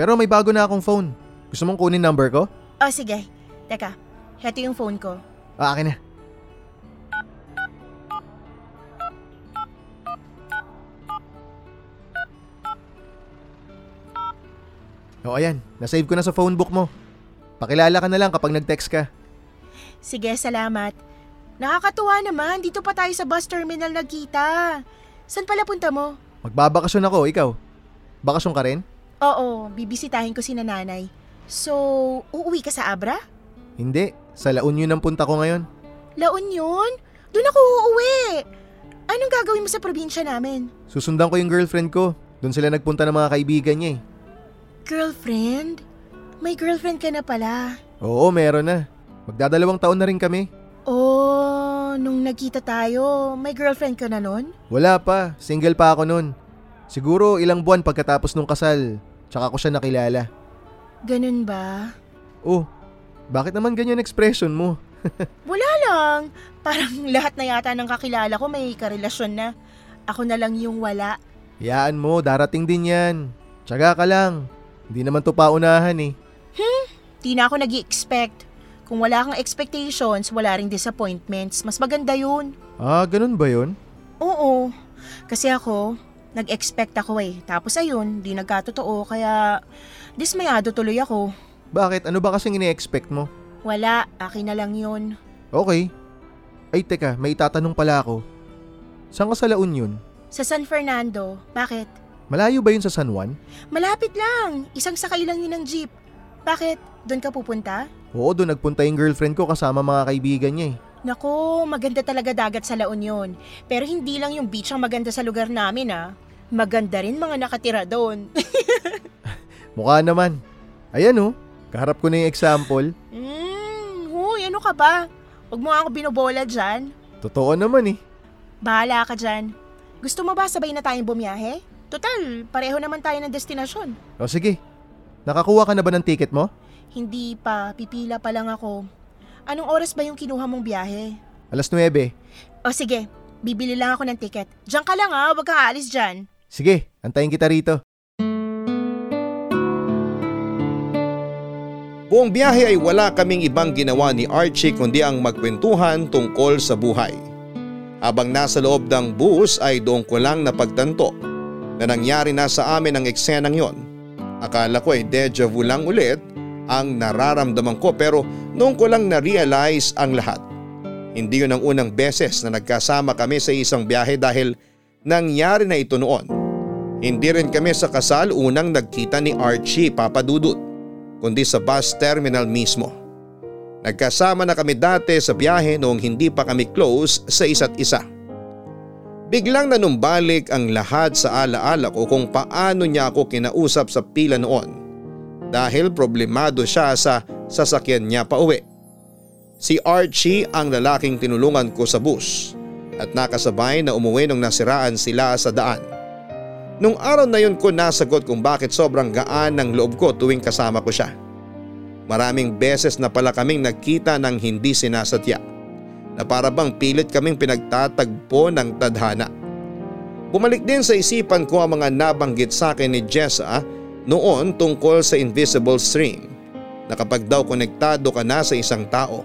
Pero may bago na akong phone. Gusto mong kunin number ko? Oh, sige. Teka, heto yung phone ko. Ah, akin na. O ayan, nasave ko na sa phone book mo. Pakilala ka na lang kapag nag-text ka. Sige, salamat. Nakakatuwa naman, dito pa tayo sa bus terminal nagkita. San pala punta mo? Magbabakasyon ako, ikaw. Bakasyon ka rin? Oo, bibisitahin ko si nanay. So, uuwi ka sa Abra? Hindi, sa La Union ang punta ko ngayon. La Union? Doon ako uuwi. Anong gagawin mo sa probinsya namin? Susundan ko yung girlfriend ko. Doon sila nagpunta ng mga kaibigan niya eh. Girlfriend? May girlfriend ka na pala. Oo, meron na. Magdadalawang taon na rin kami. Oh, nung nagkita tayo, may girlfriend ka na nun? Wala pa, single pa ako noon. Siguro ilang buwan pagkatapos nung kasal, tsaka ko siya nakilala. Ganun ba? Oh, bakit naman ganyan expression mo? <laughs> Wala lang. Parang <laughs> lahat na yata ng kakilala ko may karelasyon na. Ako na lang yung wala. Yaan mo, darating din yan. Tsaga ka lang. Hindi naman to paunahan eh. Di na ako nag expect Kung wala kang expectations, wala ring disappointments. Mas maganda yun. Ah, ganun ba yun? Oo. Kasi ako, nag-expect ako eh. Tapos ayun, di nagkatotoo. Kaya dismayado tuloy ako. Bakit? Ano ba kasing ini-expect mo? Wala, akin na lang yun. Okay. Ay teka, may itatanong pala ako. Saan ka sa La Union? Sa San Fernando, bakit? Malayo ba yun sa San Juan? Malapit lang. Isang sakay lang yun ng jeep. Bakit? Doon ka pupunta? Oo, doon nagpunta yung girlfriend ko kasama mga kaibigan niya eh. Nako, maganda talaga dagat sa La Union. Pero hindi lang yung beach ang maganda sa lugar namin ah. Maganda rin mga nakatira doon. <laughs> Mukha naman. Ayan oh, kaharap ko na yung example. Hmm, huy, ano ka ba? Huwag mo ako binobola dyan. Totoo naman eh. Bahala ka dyan. Gusto mo ba sabay na tayong bumiyahe? Total, pareho naman tayo ng destinasyon. O sige, nakakuha ka na ba ng ticket mo? Hindi pa, pipila pa lang ako. Anong oras ba yung kinuha mong biyahe? Alas 9. O sige, bibili lang ako ng ticket. Diyan ka lang ha, huwag kang aalis dyan. Sige, antayin kita rito. Buong biyahe ay wala kaming ibang ginawa ni Archie kundi ang magkwentuhan tungkol sa buhay. Habang nasa loob ng bus ay doon ko lang napagtanto na nangyari na sa amin ang eksenang yon. Akala ko ay deja vu lang ulit ang nararamdaman ko pero noong ko lang na-realize ang lahat. Hindi yun ang unang beses na nagkasama kami sa isang biyahe dahil nangyari na ito noon. Hindi rin kami sa kasal unang nagkita ni Archie Papadudut kundi sa bus terminal mismo. Nagkasama na kami dati sa biyahe noong hindi pa kami close sa isa't isa. Biglang nanumbalik ang lahat sa alaala ko kung paano niya ako kinausap sa pila noon dahil problemado siya sa sasakyan niya pa uwi. Si Archie ang lalaking tinulungan ko sa bus at nakasabay na umuwi nung nasiraan sila sa daan. Nung araw na yun ko nasagot kung bakit sobrang gaan ng loob ko tuwing kasama ko siya. Maraming beses na pala kaming nagkita ng hindi sinasadya na para bang pilit kaming pinagtatagpo ng tadhana. Bumalik din sa isipan ko ang mga nabanggit sa akin ni Jessa noon tungkol sa invisible string na kapag daw konektado ka na sa isang tao,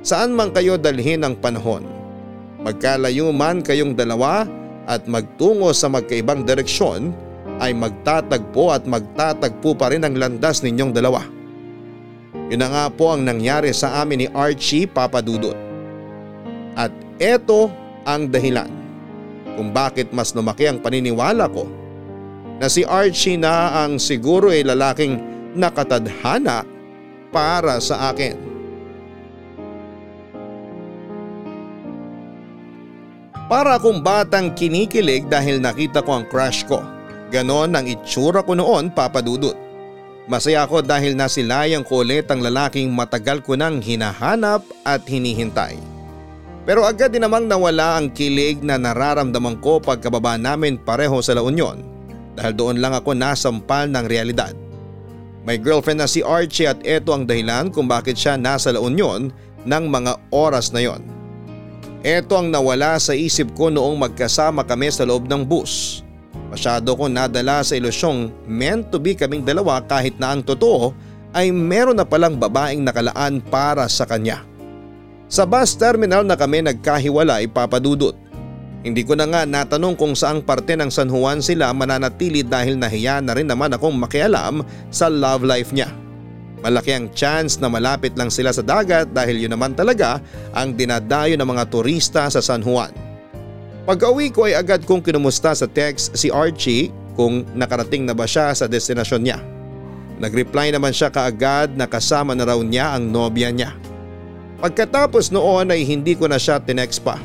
saan man kayo dalhin ang panahon. Magkalayo man kayong dalawa at magtungo sa magkaibang direksyon ay magtatagpo at magtatagpo pa rin ang landas ninyong dalawa. Yun na nga po ang nangyari sa amin ni Archie Papadudot. At eto ang dahilan kung bakit mas lumaki ang paniniwala ko na si Archie na ang siguro ay lalaking nakatadhana para sa akin. Para akong batang kinikilig dahil nakita ko ang crush ko. Ganon ang itsura ko noon papadudot. Masaya ako dahil nasilayang ko ulit ang lalaking matagal ko nang hinahanap at hinihintay. Pero agad din namang nawala ang kilig na nararamdaman ko pagkababa namin pareho sa La Union dahil doon lang ako nasampal ng realidad. May girlfriend na si Archie at ito ang dahilan kung bakit siya nasa La Union ng mga oras na yon. Ito ang nawala sa isip ko noong magkasama kami sa loob ng bus. Masyado ko nadala sa ilusyong meant to be kaming dalawa kahit na ang totoo ay meron na palang babaeng nakalaan para sa kanya. Sa bus terminal na kami nagkahiwala ipapadudot. Hindi ko na nga natanong kung saang parte ng San Juan sila mananatili dahil nahiya na rin naman akong makialam sa love life niya. Malaki ang chance na malapit lang sila sa dagat dahil yun naman talaga ang dinadayo ng mga turista sa San Juan. Pag uwi ko ay agad kong kinumusta sa text si Archie kung nakarating na ba siya sa destinasyon niya. Nag-reply naman siya kaagad na kasama na raw niya ang nobya niya. Pagkatapos noon ay hindi ko na siya tinext pa.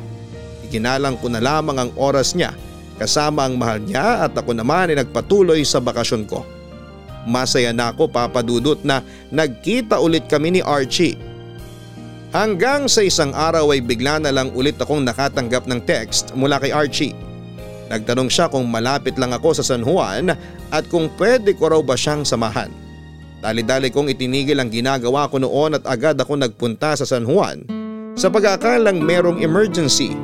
Ikinalang ko na lamang ang oras niya kasama ang mahal niya at ako naman ay nagpatuloy sa bakasyon ko. Masaya na ako papadudot na nagkita ulit kami ni Archie. Hanggang sa isang araw ay bigla na lang ulit akong nakatanggap ng text mula kay Archie. Nagtanong siya kung malapit lang ako sa San Juan at kung pwede ko raw ba siyang samahan. Dali-dali kong itinigil ang ginagawa ko noon at agad ako nagpunta sa San Juan sa pag-aakalang merong emergency.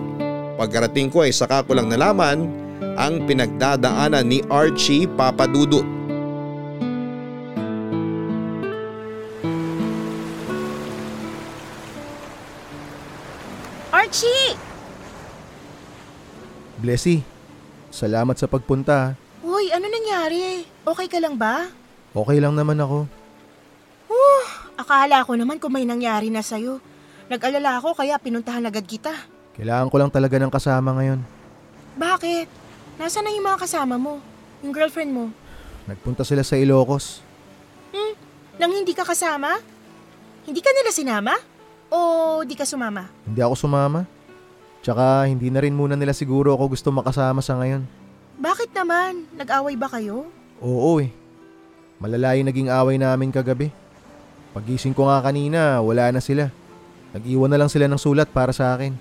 Pagkarating ko ay saka ko lang nalaman ang pinagdadaanan ni Archie Papadudut. Archie! Blessy, salamat sa pagpunta. Uy, ano nangyari? Okay ka lang ba? Okay lang naman ako. Akala ko naman kung may nangyari na sa'yo. Nag-alala ako kaya pinuntahan agad kita. Kailangan ko lang talaga ng kasama ngayon. Bakit? Nasaan na yung mga kasama mo? Yung girlfriend mo? Nagpunta sila sa Ilocos. Hmm? Nang hindi ka kasama? Hindi ka nila sinama? O di ka sumama? Hindi ako sumama. Tsaka hindi na rin muna nila siguro ako gusto makasama sa ngayon. Bakit naman? Nag-away ba kayo? Oo eh. Malala yung naging away namin kagabi. Pagising ko nga kanina, wala na sila. Nag-iwan na lang sila ng sulat para sa akin.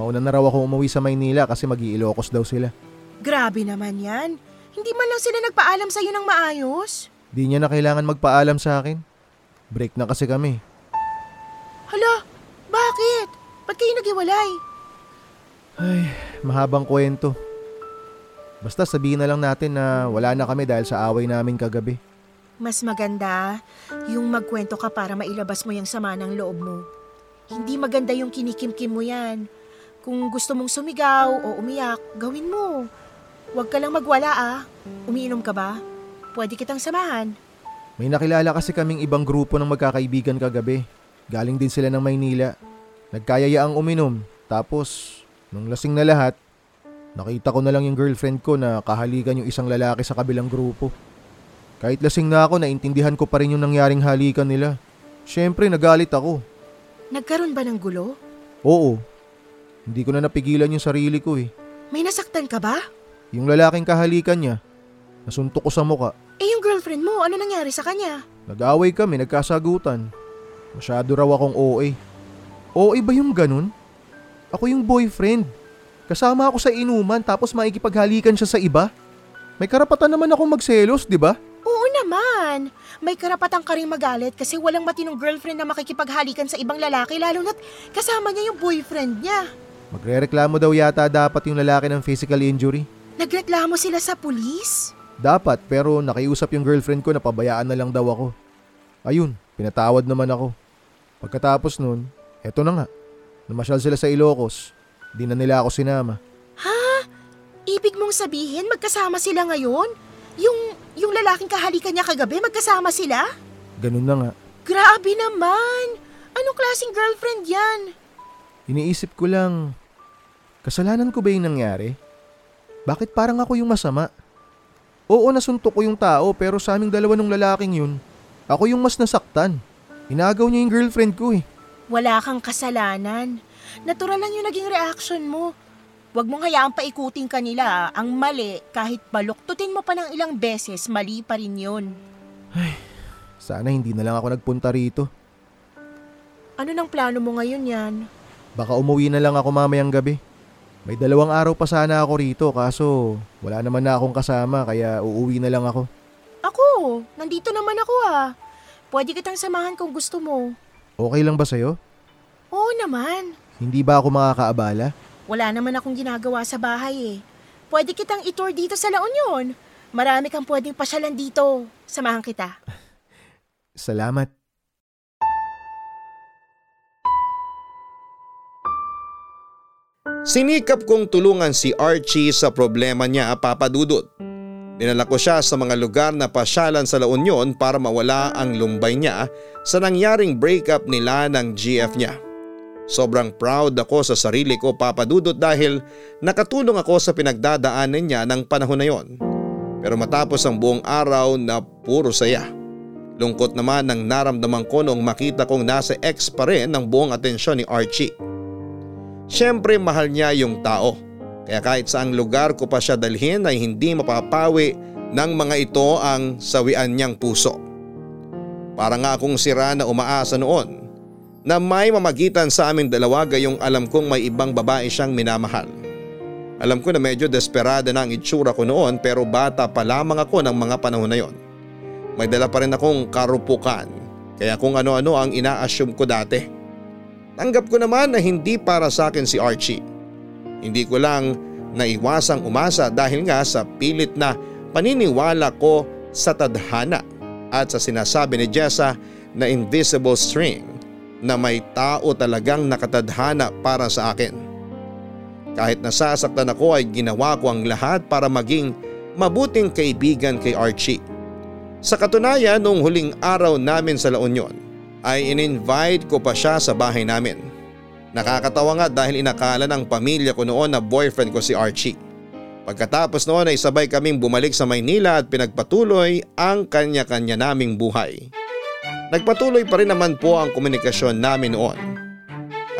Mauna na raw ako umuwi sa Maynila kasi mag daw sila. Grabe naman yan. Hindi man lang sila nagpaalam sa'yo ng maayos. Di niya na kailangan magpaalam sa akin. Break na kasi kami. Hala, bakit? Ba't kayo naghiwalay? Ay, mahabang kwento. Basta sabihin na lang natin na wala na kami dahil sa away namin kagabi. Mas maganda yung magkwento ka para mailabas mo yung sama ng loob mo. Hindi maganda yung kinikimkim mo yan. Kung gusto mong sumigaw o umiyak, gawin mo. Huwag ka lang magwala ah. Umiinom ka ba? Pwede kitang samahan. May nakilala kasi kaming ibang grupo ng magkakaibigan kagabi. Galing din sila ng Maynila. Nagkayayaang uminom. Tapos, nung lasing na lahat, nakita ko na lang yung girlfriend ko na kahalikan yung isang lalaki sa kabilang grupo. Kahit lasing na ako, naintindihan ko pa rin yung nangyaring halikan nila. Siyempre, nagalit ako. Nagkaroon ba ng gulo? Oo. Hindi ko na napigilan yung sarili ko eh. May nasaktan ka ba? Yung lalaking kahalikan niya, nasuntok ko sa muka. Eh yung girlfriend mo, ano nangyari sa kanya? Nag-away kami, nagkasagutan. Masyado raw akong OA. OA ba yung ganun? Ako yung boyfriend. Kasama ako sa inuman tapos maikipaghalikan siya sa iba. May karapatan naman ako magselos, di ba? Oo naman. May karapatan ka rin magalit kasi walang matinong girlfriend na makikipaghalikan sa ibang lalaki lalo na't kasama niya yung boyfriend niya. Magrereklamo daw yata dapat yung lalaki ng physical injury. Nagreklamo sila sa pulis? Dapat pero nakiusap yung girlfriend ko na pabayaan na lang daw ako. Ayun, pinatawad naman ako. Pagkatapos nun, eto na nga. Namasyal sila sa Ilocos. Di na nila ako sinama. Ibig mong sabihin, magkasama sila ngayon? Yung, yung lalaking kahalikan niya kagabi, magkasama sila? Ganun na nga. Grabe naman! Anong klaseng girlfriend yan? Iniisip ko lang, kasalanan ko ba yung nangyari? Bakit parang ako yung masama? Oo, nasuntok ko yung tao pero sa aming dalawa ng lalaking yun, ako yung mas nasaktan. Inagaw niya yung girlfriend ko eh. Wala kang kasalanan. Natural lang yung naging reaction mo. Huwag mong hayaang paikutin ka nila. Ang mali, kahit baluktutin mo pa ng ilang beses, mali pa rin yun. Sana hindi na lang ako nagpunta rito. Ano nang plano mo ngayon yan? Baka umuwi na lang ako mamayang gabi. May dalawang araw pa sana ako rito kaso wala naman na akong kasama kaya uuwi na lang ako. Ako, nandito naman ako ah. Pwede kitang samahan kung gusto mo. Okay lang ba sa'yo? Oo naman. Hindi ba ako makakaabala? Wala naman akong ginagawa sa bahay eh. Pwede kitang itour dito sa La Union. Marami kang pwedeng pasyalan dito. Samahan kita. <laughs> Salamat. Sinikap kong tulungan si Archie sa problema niya papadudot. Dinala ko siya sa mga lugar na pasyalan sa La Union para mawala ang lumbay niya sa nangyaring breakup nila ng GF niya. Sobrang proud ako sa sarili ko papadudot dahil nakatulong ako sa pinagdadaanan niya ng panahon na yon. Pero matapos ang buong araw na puro saya. Lungkot naman ang naramdaman ko noong makita kong nasa ex pa rin ang buong atensyon ni Archie. Siyempre mahal niya yung tao. Kaya kahit saang lugar ko pa siya dalhin ay hindi mapapawi ng mga ito ang sawian niyang puso. Para nga akong sira na umaasa noon na may mamagitan sa aming dalawa gayong alam kong may ibang babae siyang minamahal. Alam ko na medyo desperada na ang itsura ko noon pero bata pa lamang ako ng mga panahon na yon. May dala pa rin akong karupukan kaya kung ano-ano ang ina-assume ko dati. Tanggap ko naman na hindi para sa akin si Archie. Hindi ko lang naiwasang umasa dahil nga sa pilit na paniniwala ko sa tadhana at sa sinasabi ni Jessa na invisible string na may tao talagang nakatadhana para sa akin. Kahit nasasaktan ako ay ginawa ko ang lahat para maging mabuting kaibigan kay Archie. Sa katunayan noong huling araw namin sa La Union ay in-invite ko pa siya sa bahay namin. Nakakatawa nga dahil inakala ng pamilya ko noon na boyfriend ko si Archie. Pagkatapos noon ay sabay kaming bumalik sa Maynila at pinagpatuloy ang kanya-kanya naming buhay. Nagpatuloy pa rin naman po ang komunikasyon namin noon.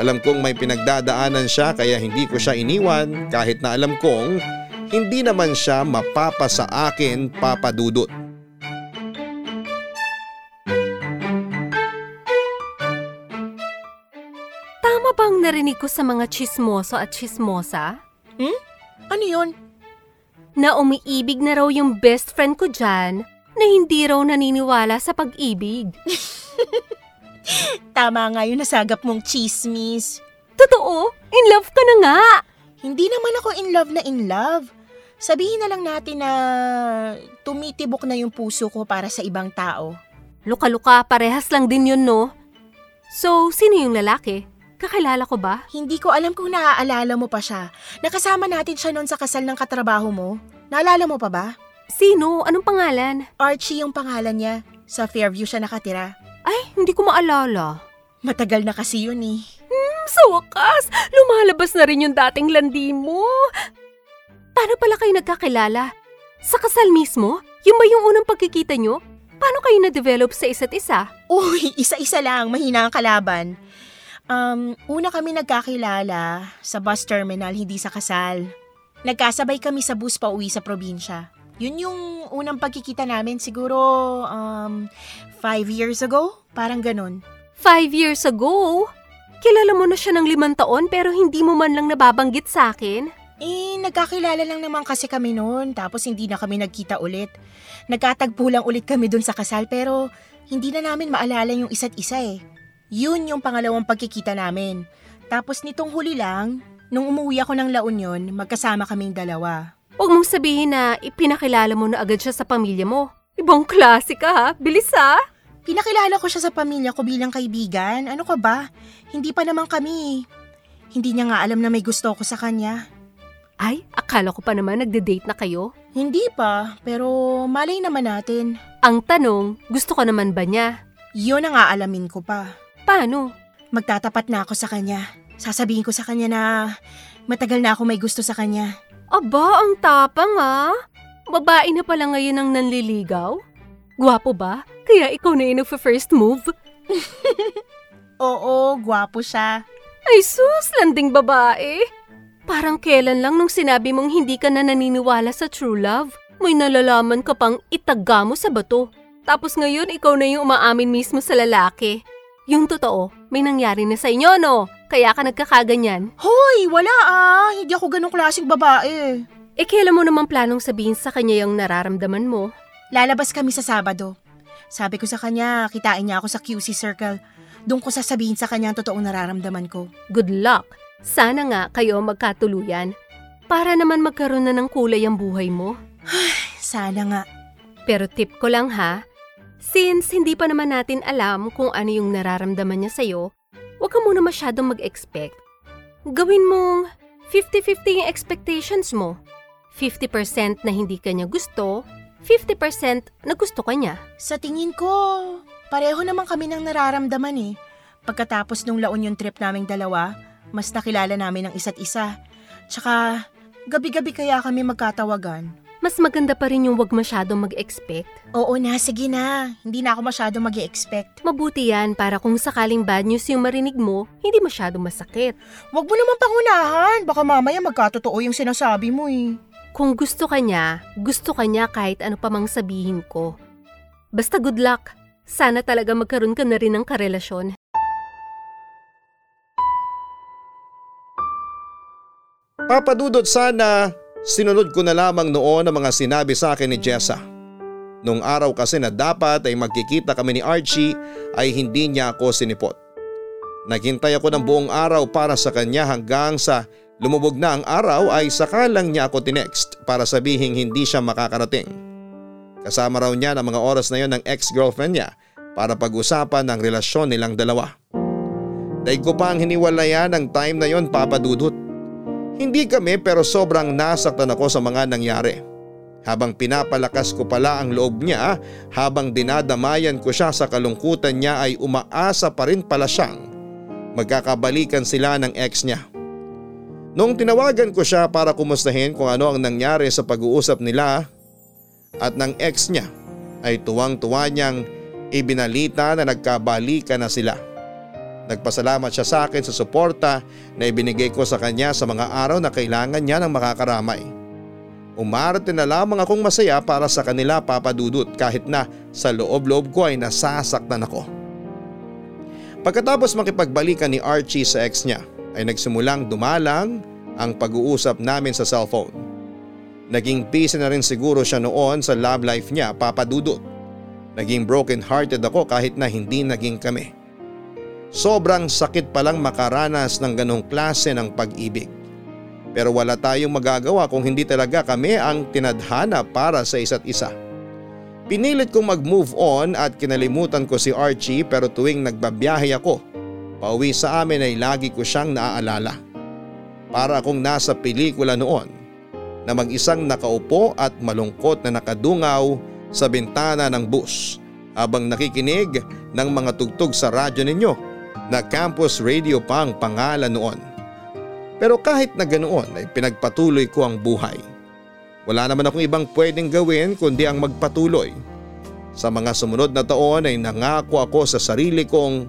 Alam kong may pinagdadaanan siya kaya hindi ko siya iniwan kahit na alam kong hindi naman siya mapapa sa akin papadudot. Tama bang narinig ko sa mga chismoso at chismosa? Ano yun? Na umiibig na raw yung best friend ko dyan na hindi raw naniniwala sa pag-ibig. <laughs> Tama nga yun nasagap mong chismis. Totoo? In love ka na nga! Hindi naman ako in love na in love. Sabihin na lang natin na tumitibok na yung puso ko para sa ibang tao. Luka-luka, parehas lang din yun, no? So, sino yung lalaki? Kakilala ko ba? Hindi ko alam kung naaalala mo pa siya. Nakasama natin siya noon sa kasal ng katrabaho mo. Naalala mo pa ba? Sino? Anong pangalan? Archie yung pangalan niya. Sa Fairview siya nakatira. Ay, hindi ko maalala. Matagal na kasi yun eh. Sa wakas, lumalabas na rin yung dating landi mo. Paano pala kayo nagkakilala? Sa kasal mismo? Yung ba yung unang pagkikita nyo? Paano kayo na-develop sa isa't isa? Uy, <laughs> isa-isa lang, mahina ang kalaban. Um, una kami nagkakilala sa bus terminal, hindi sa kasal. Nagkasabay kami sa bus pa uwi sa probinsya. Yun yung unang pagkikita namin siguro um, five years ago, parang ganun. Five years ago? Kilala mo na siya ng limang taon pero hindi mo man lang nababanggit sa akin? Eh, nagkakilala lang naman kasi kami noon, tapos hindi na kami nagkita ulit. Nagkatagpo lang ulit kami dun sa kasal pero hindi na namin maalala yung isa't isa eh. Yun yung pangalawang pagkikita namin. Tapos nitong huli lang, nung umuwi ako ng La Union, magkasama kaming dalawa. Huwag mong sabihin na ipinakilala mo na agad siya sa pamilya mo. Ibang klase ka ha? Bilis ha? Pinakilala ko siya sa pamilya ko bilang kaibigan. Ano ka ba? Hindi pa naman kami. Hindi niya nga alam na may gusto ko sa kanya. Ay, akala ko pa naman nagde-date na kayo. Hindi pa, pero malay naman natin. Ang tanong, gusto ka naman ba niya? Yun ang aalamin ko pa. Paano? Magtatapat na ako sa kanya. Sasabihin ko sa kanya na matagal na ako may gusto sa kanya. Aba, ang tapang ah. Babae na pala ngayon ang nanliligaw? Gwapo ba? Kaya ikaw na yung nagfa-first move? <laughs> Oo, gwapo siya. Ay sus, landing babae. Parang kailan lang nung sinabi mong hindi ka na naniniwala sa true love. May nalalaman ka pang itaga mo sa bato. Tapos ngayon ikaw na yung umaamin mismo sa lalaki. Yung totoo, may nangyari na sa inyo no? Kaya ka nagkakaganyan. Hoy, wala ah. Hindi ako ganong klaseng babae. Eh kailan mo naman planong sabihin sa kanya yung nararamdaman mo? Lalabas kami sa Sabado. Sabi ko sa kanya, kitain niya ako sa QC Circle. Doon ko sasabihin sa kanya ang totoong nararamdaman ko. Good luck. Sana nga kayo magkatuluyan. Para naman magkaroon na ng kulay ang buhay mo. Sana nga. Pero tip ko lang ha, since hindi pa naman natin alam kung ano yung nararamdaman niya sa'yo, huwag ka muna masyadong mag-expect. Gawin mong 50-50 yung expectations mo. 50% na hindi ka niya gusto, 50% na gusto ka niya. Sa tingin ko, pareho naman kami ng nararamdaman eh. Pagkatapos nung La Union trip naming dalawa, mas nakilala namin ang isa't isa. Tsaka, gabi-gabi kaya kami magkatawagan. Mas maganda pa rin yung wag masyadong mag-expect. Oo na, sige na. Hindi na ako masyado mag expect Mabuti yan para kung sakaling bad news yung marinig mo, hindi masyadong masakit. Huwag mo naman pangunahan. Baka mamaya magkatotoo yung sinasabi mo eh. Kung gusto ka niya, gusto ka niya kahit ano pa mang sabihin ko. Basta good luck. Sana talaga magkaroon ka na rin ng karelasyon. Papadudot sana, sinunod ko na lamang noon ang mga sinabi sa akin ni Jessa. Nung araw kasi na dapat ay magkikita kami ni Archie ay hindi niya ako sinipot. Naghintay ako ng buong araw para sa kanya hanggang sa lumubog na ang araw ay sakalang niya ako tinext para sabihin hindi siya makakarating. Kasama raw niya ng mga oras na yon ng ex-girlfriend niya para pag-usapan ng relasyon nilang dalawa. Daig ko pa ang hiniwalayan ng time na yon papadudot. Hindi kami pero sobrang nasaktan ako sa mga nangyari. Habang pinapalakas ko pala ang loob niya, habang dinadamayan ko siya sa kalungkutan niya ay umaasa pa rin pala siyang magkakabalikan sila ng ex niya. Nung tinawagan ko siya para kumustahin kung ano ang nangyari sa pag-uusap nila at ng ex niya ay tuwang-tuwa niyang ibinalita na nagkabalikan na sila. Nagpasalamat siya sa akin sa suporta na ibinigay ko sa kanya sa mga araw na kailangan niya ng makakaramay. Umarte na lamang akong masaya para sa kanila papadudot kahit na sa loob-loob ko ay nasasaktan ako. Pagkatapos makipagbalikan ni Archie sa ex niya ay nagsimulang dumalang ang pag-uusap namin sa cellphone. Naging busy na rin siguro siya noon sa love life niya papadudot. Naging broken hearted ako kahit na hindi naging kami. Sobrang sakit palang makaranas ng ganong klase ng pag-ibig. Pero wala tayong magagawa kung hindi talaga kami ang tinadhana para sa isa't isa. Pinilit kong mag-move on at kinalimutan ko si Archie pero tuwing nagbabiyahe ako, pauwi sa amin ay lagi ko siyang naaalala. Para akong nasa pelikula noon na mag-isang nakaupo at malungkot na nakadungaw sa bintana ng bus habang nakikinig ng mga tugtog sa radyo ninyo na campus radio pa ang pangalan noon. Pero kahit na ganoon ay pinagpatuloy ko ang buhay. Wala naman akong ibang pwedeng gawin kundi ang magpatuloy. Sa mga sumunod na taon ay nangako ako sa sarili kong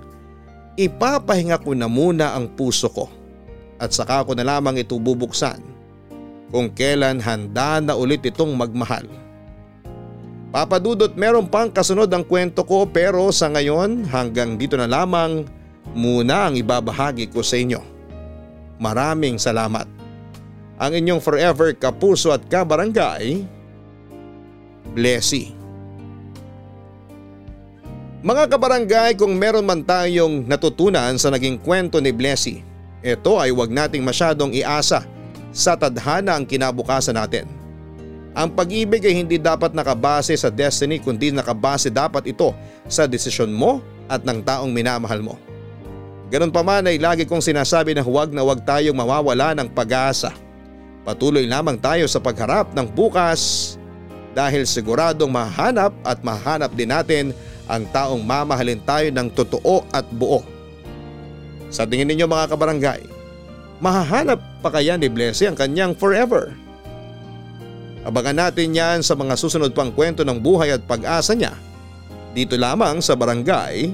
ipapahinga ko na muna ang puso ko at saka ko na lamang ito bubuksan kung kailan handa na ulit itong magmahal. Papadudot meron pang kasunod ang kwento ko pero sa ngayon hanggang dito na lamang muna ang ibabahagi ko sa inyo. Maraming salamat. Ang inyong forever kapuso at kabarangay, Blessy. Mga kabarangay kung meron man tayong natutunan sa naging kwento ni Blessy, ito ay wag nating masyadong iasa sa tadhana ang kinabukasan natin. Ang pag-ibig ay hindi dapat nakabase sa destiny kundi nakabase dapat ito sa desisyon mo at ng taong minamahal mo. Ganun pa man ay lagi kong sinasabi na huwag na huwag tayong mawawala ng pag-asa. Patuloy lamang tayo sa pagharap ng bukas dahil siguradong mahanap at mahanap din natin ang taong mamahalin tayo ng totoo at buo. Sa tingin ninyo mga kabarangay, mahahanap pa kaya ni Blessy ang kanyang forever? Abangan natin yan sa mga susunod pang kwento ng buhay at pag-asa niya dito lamang sa Barangay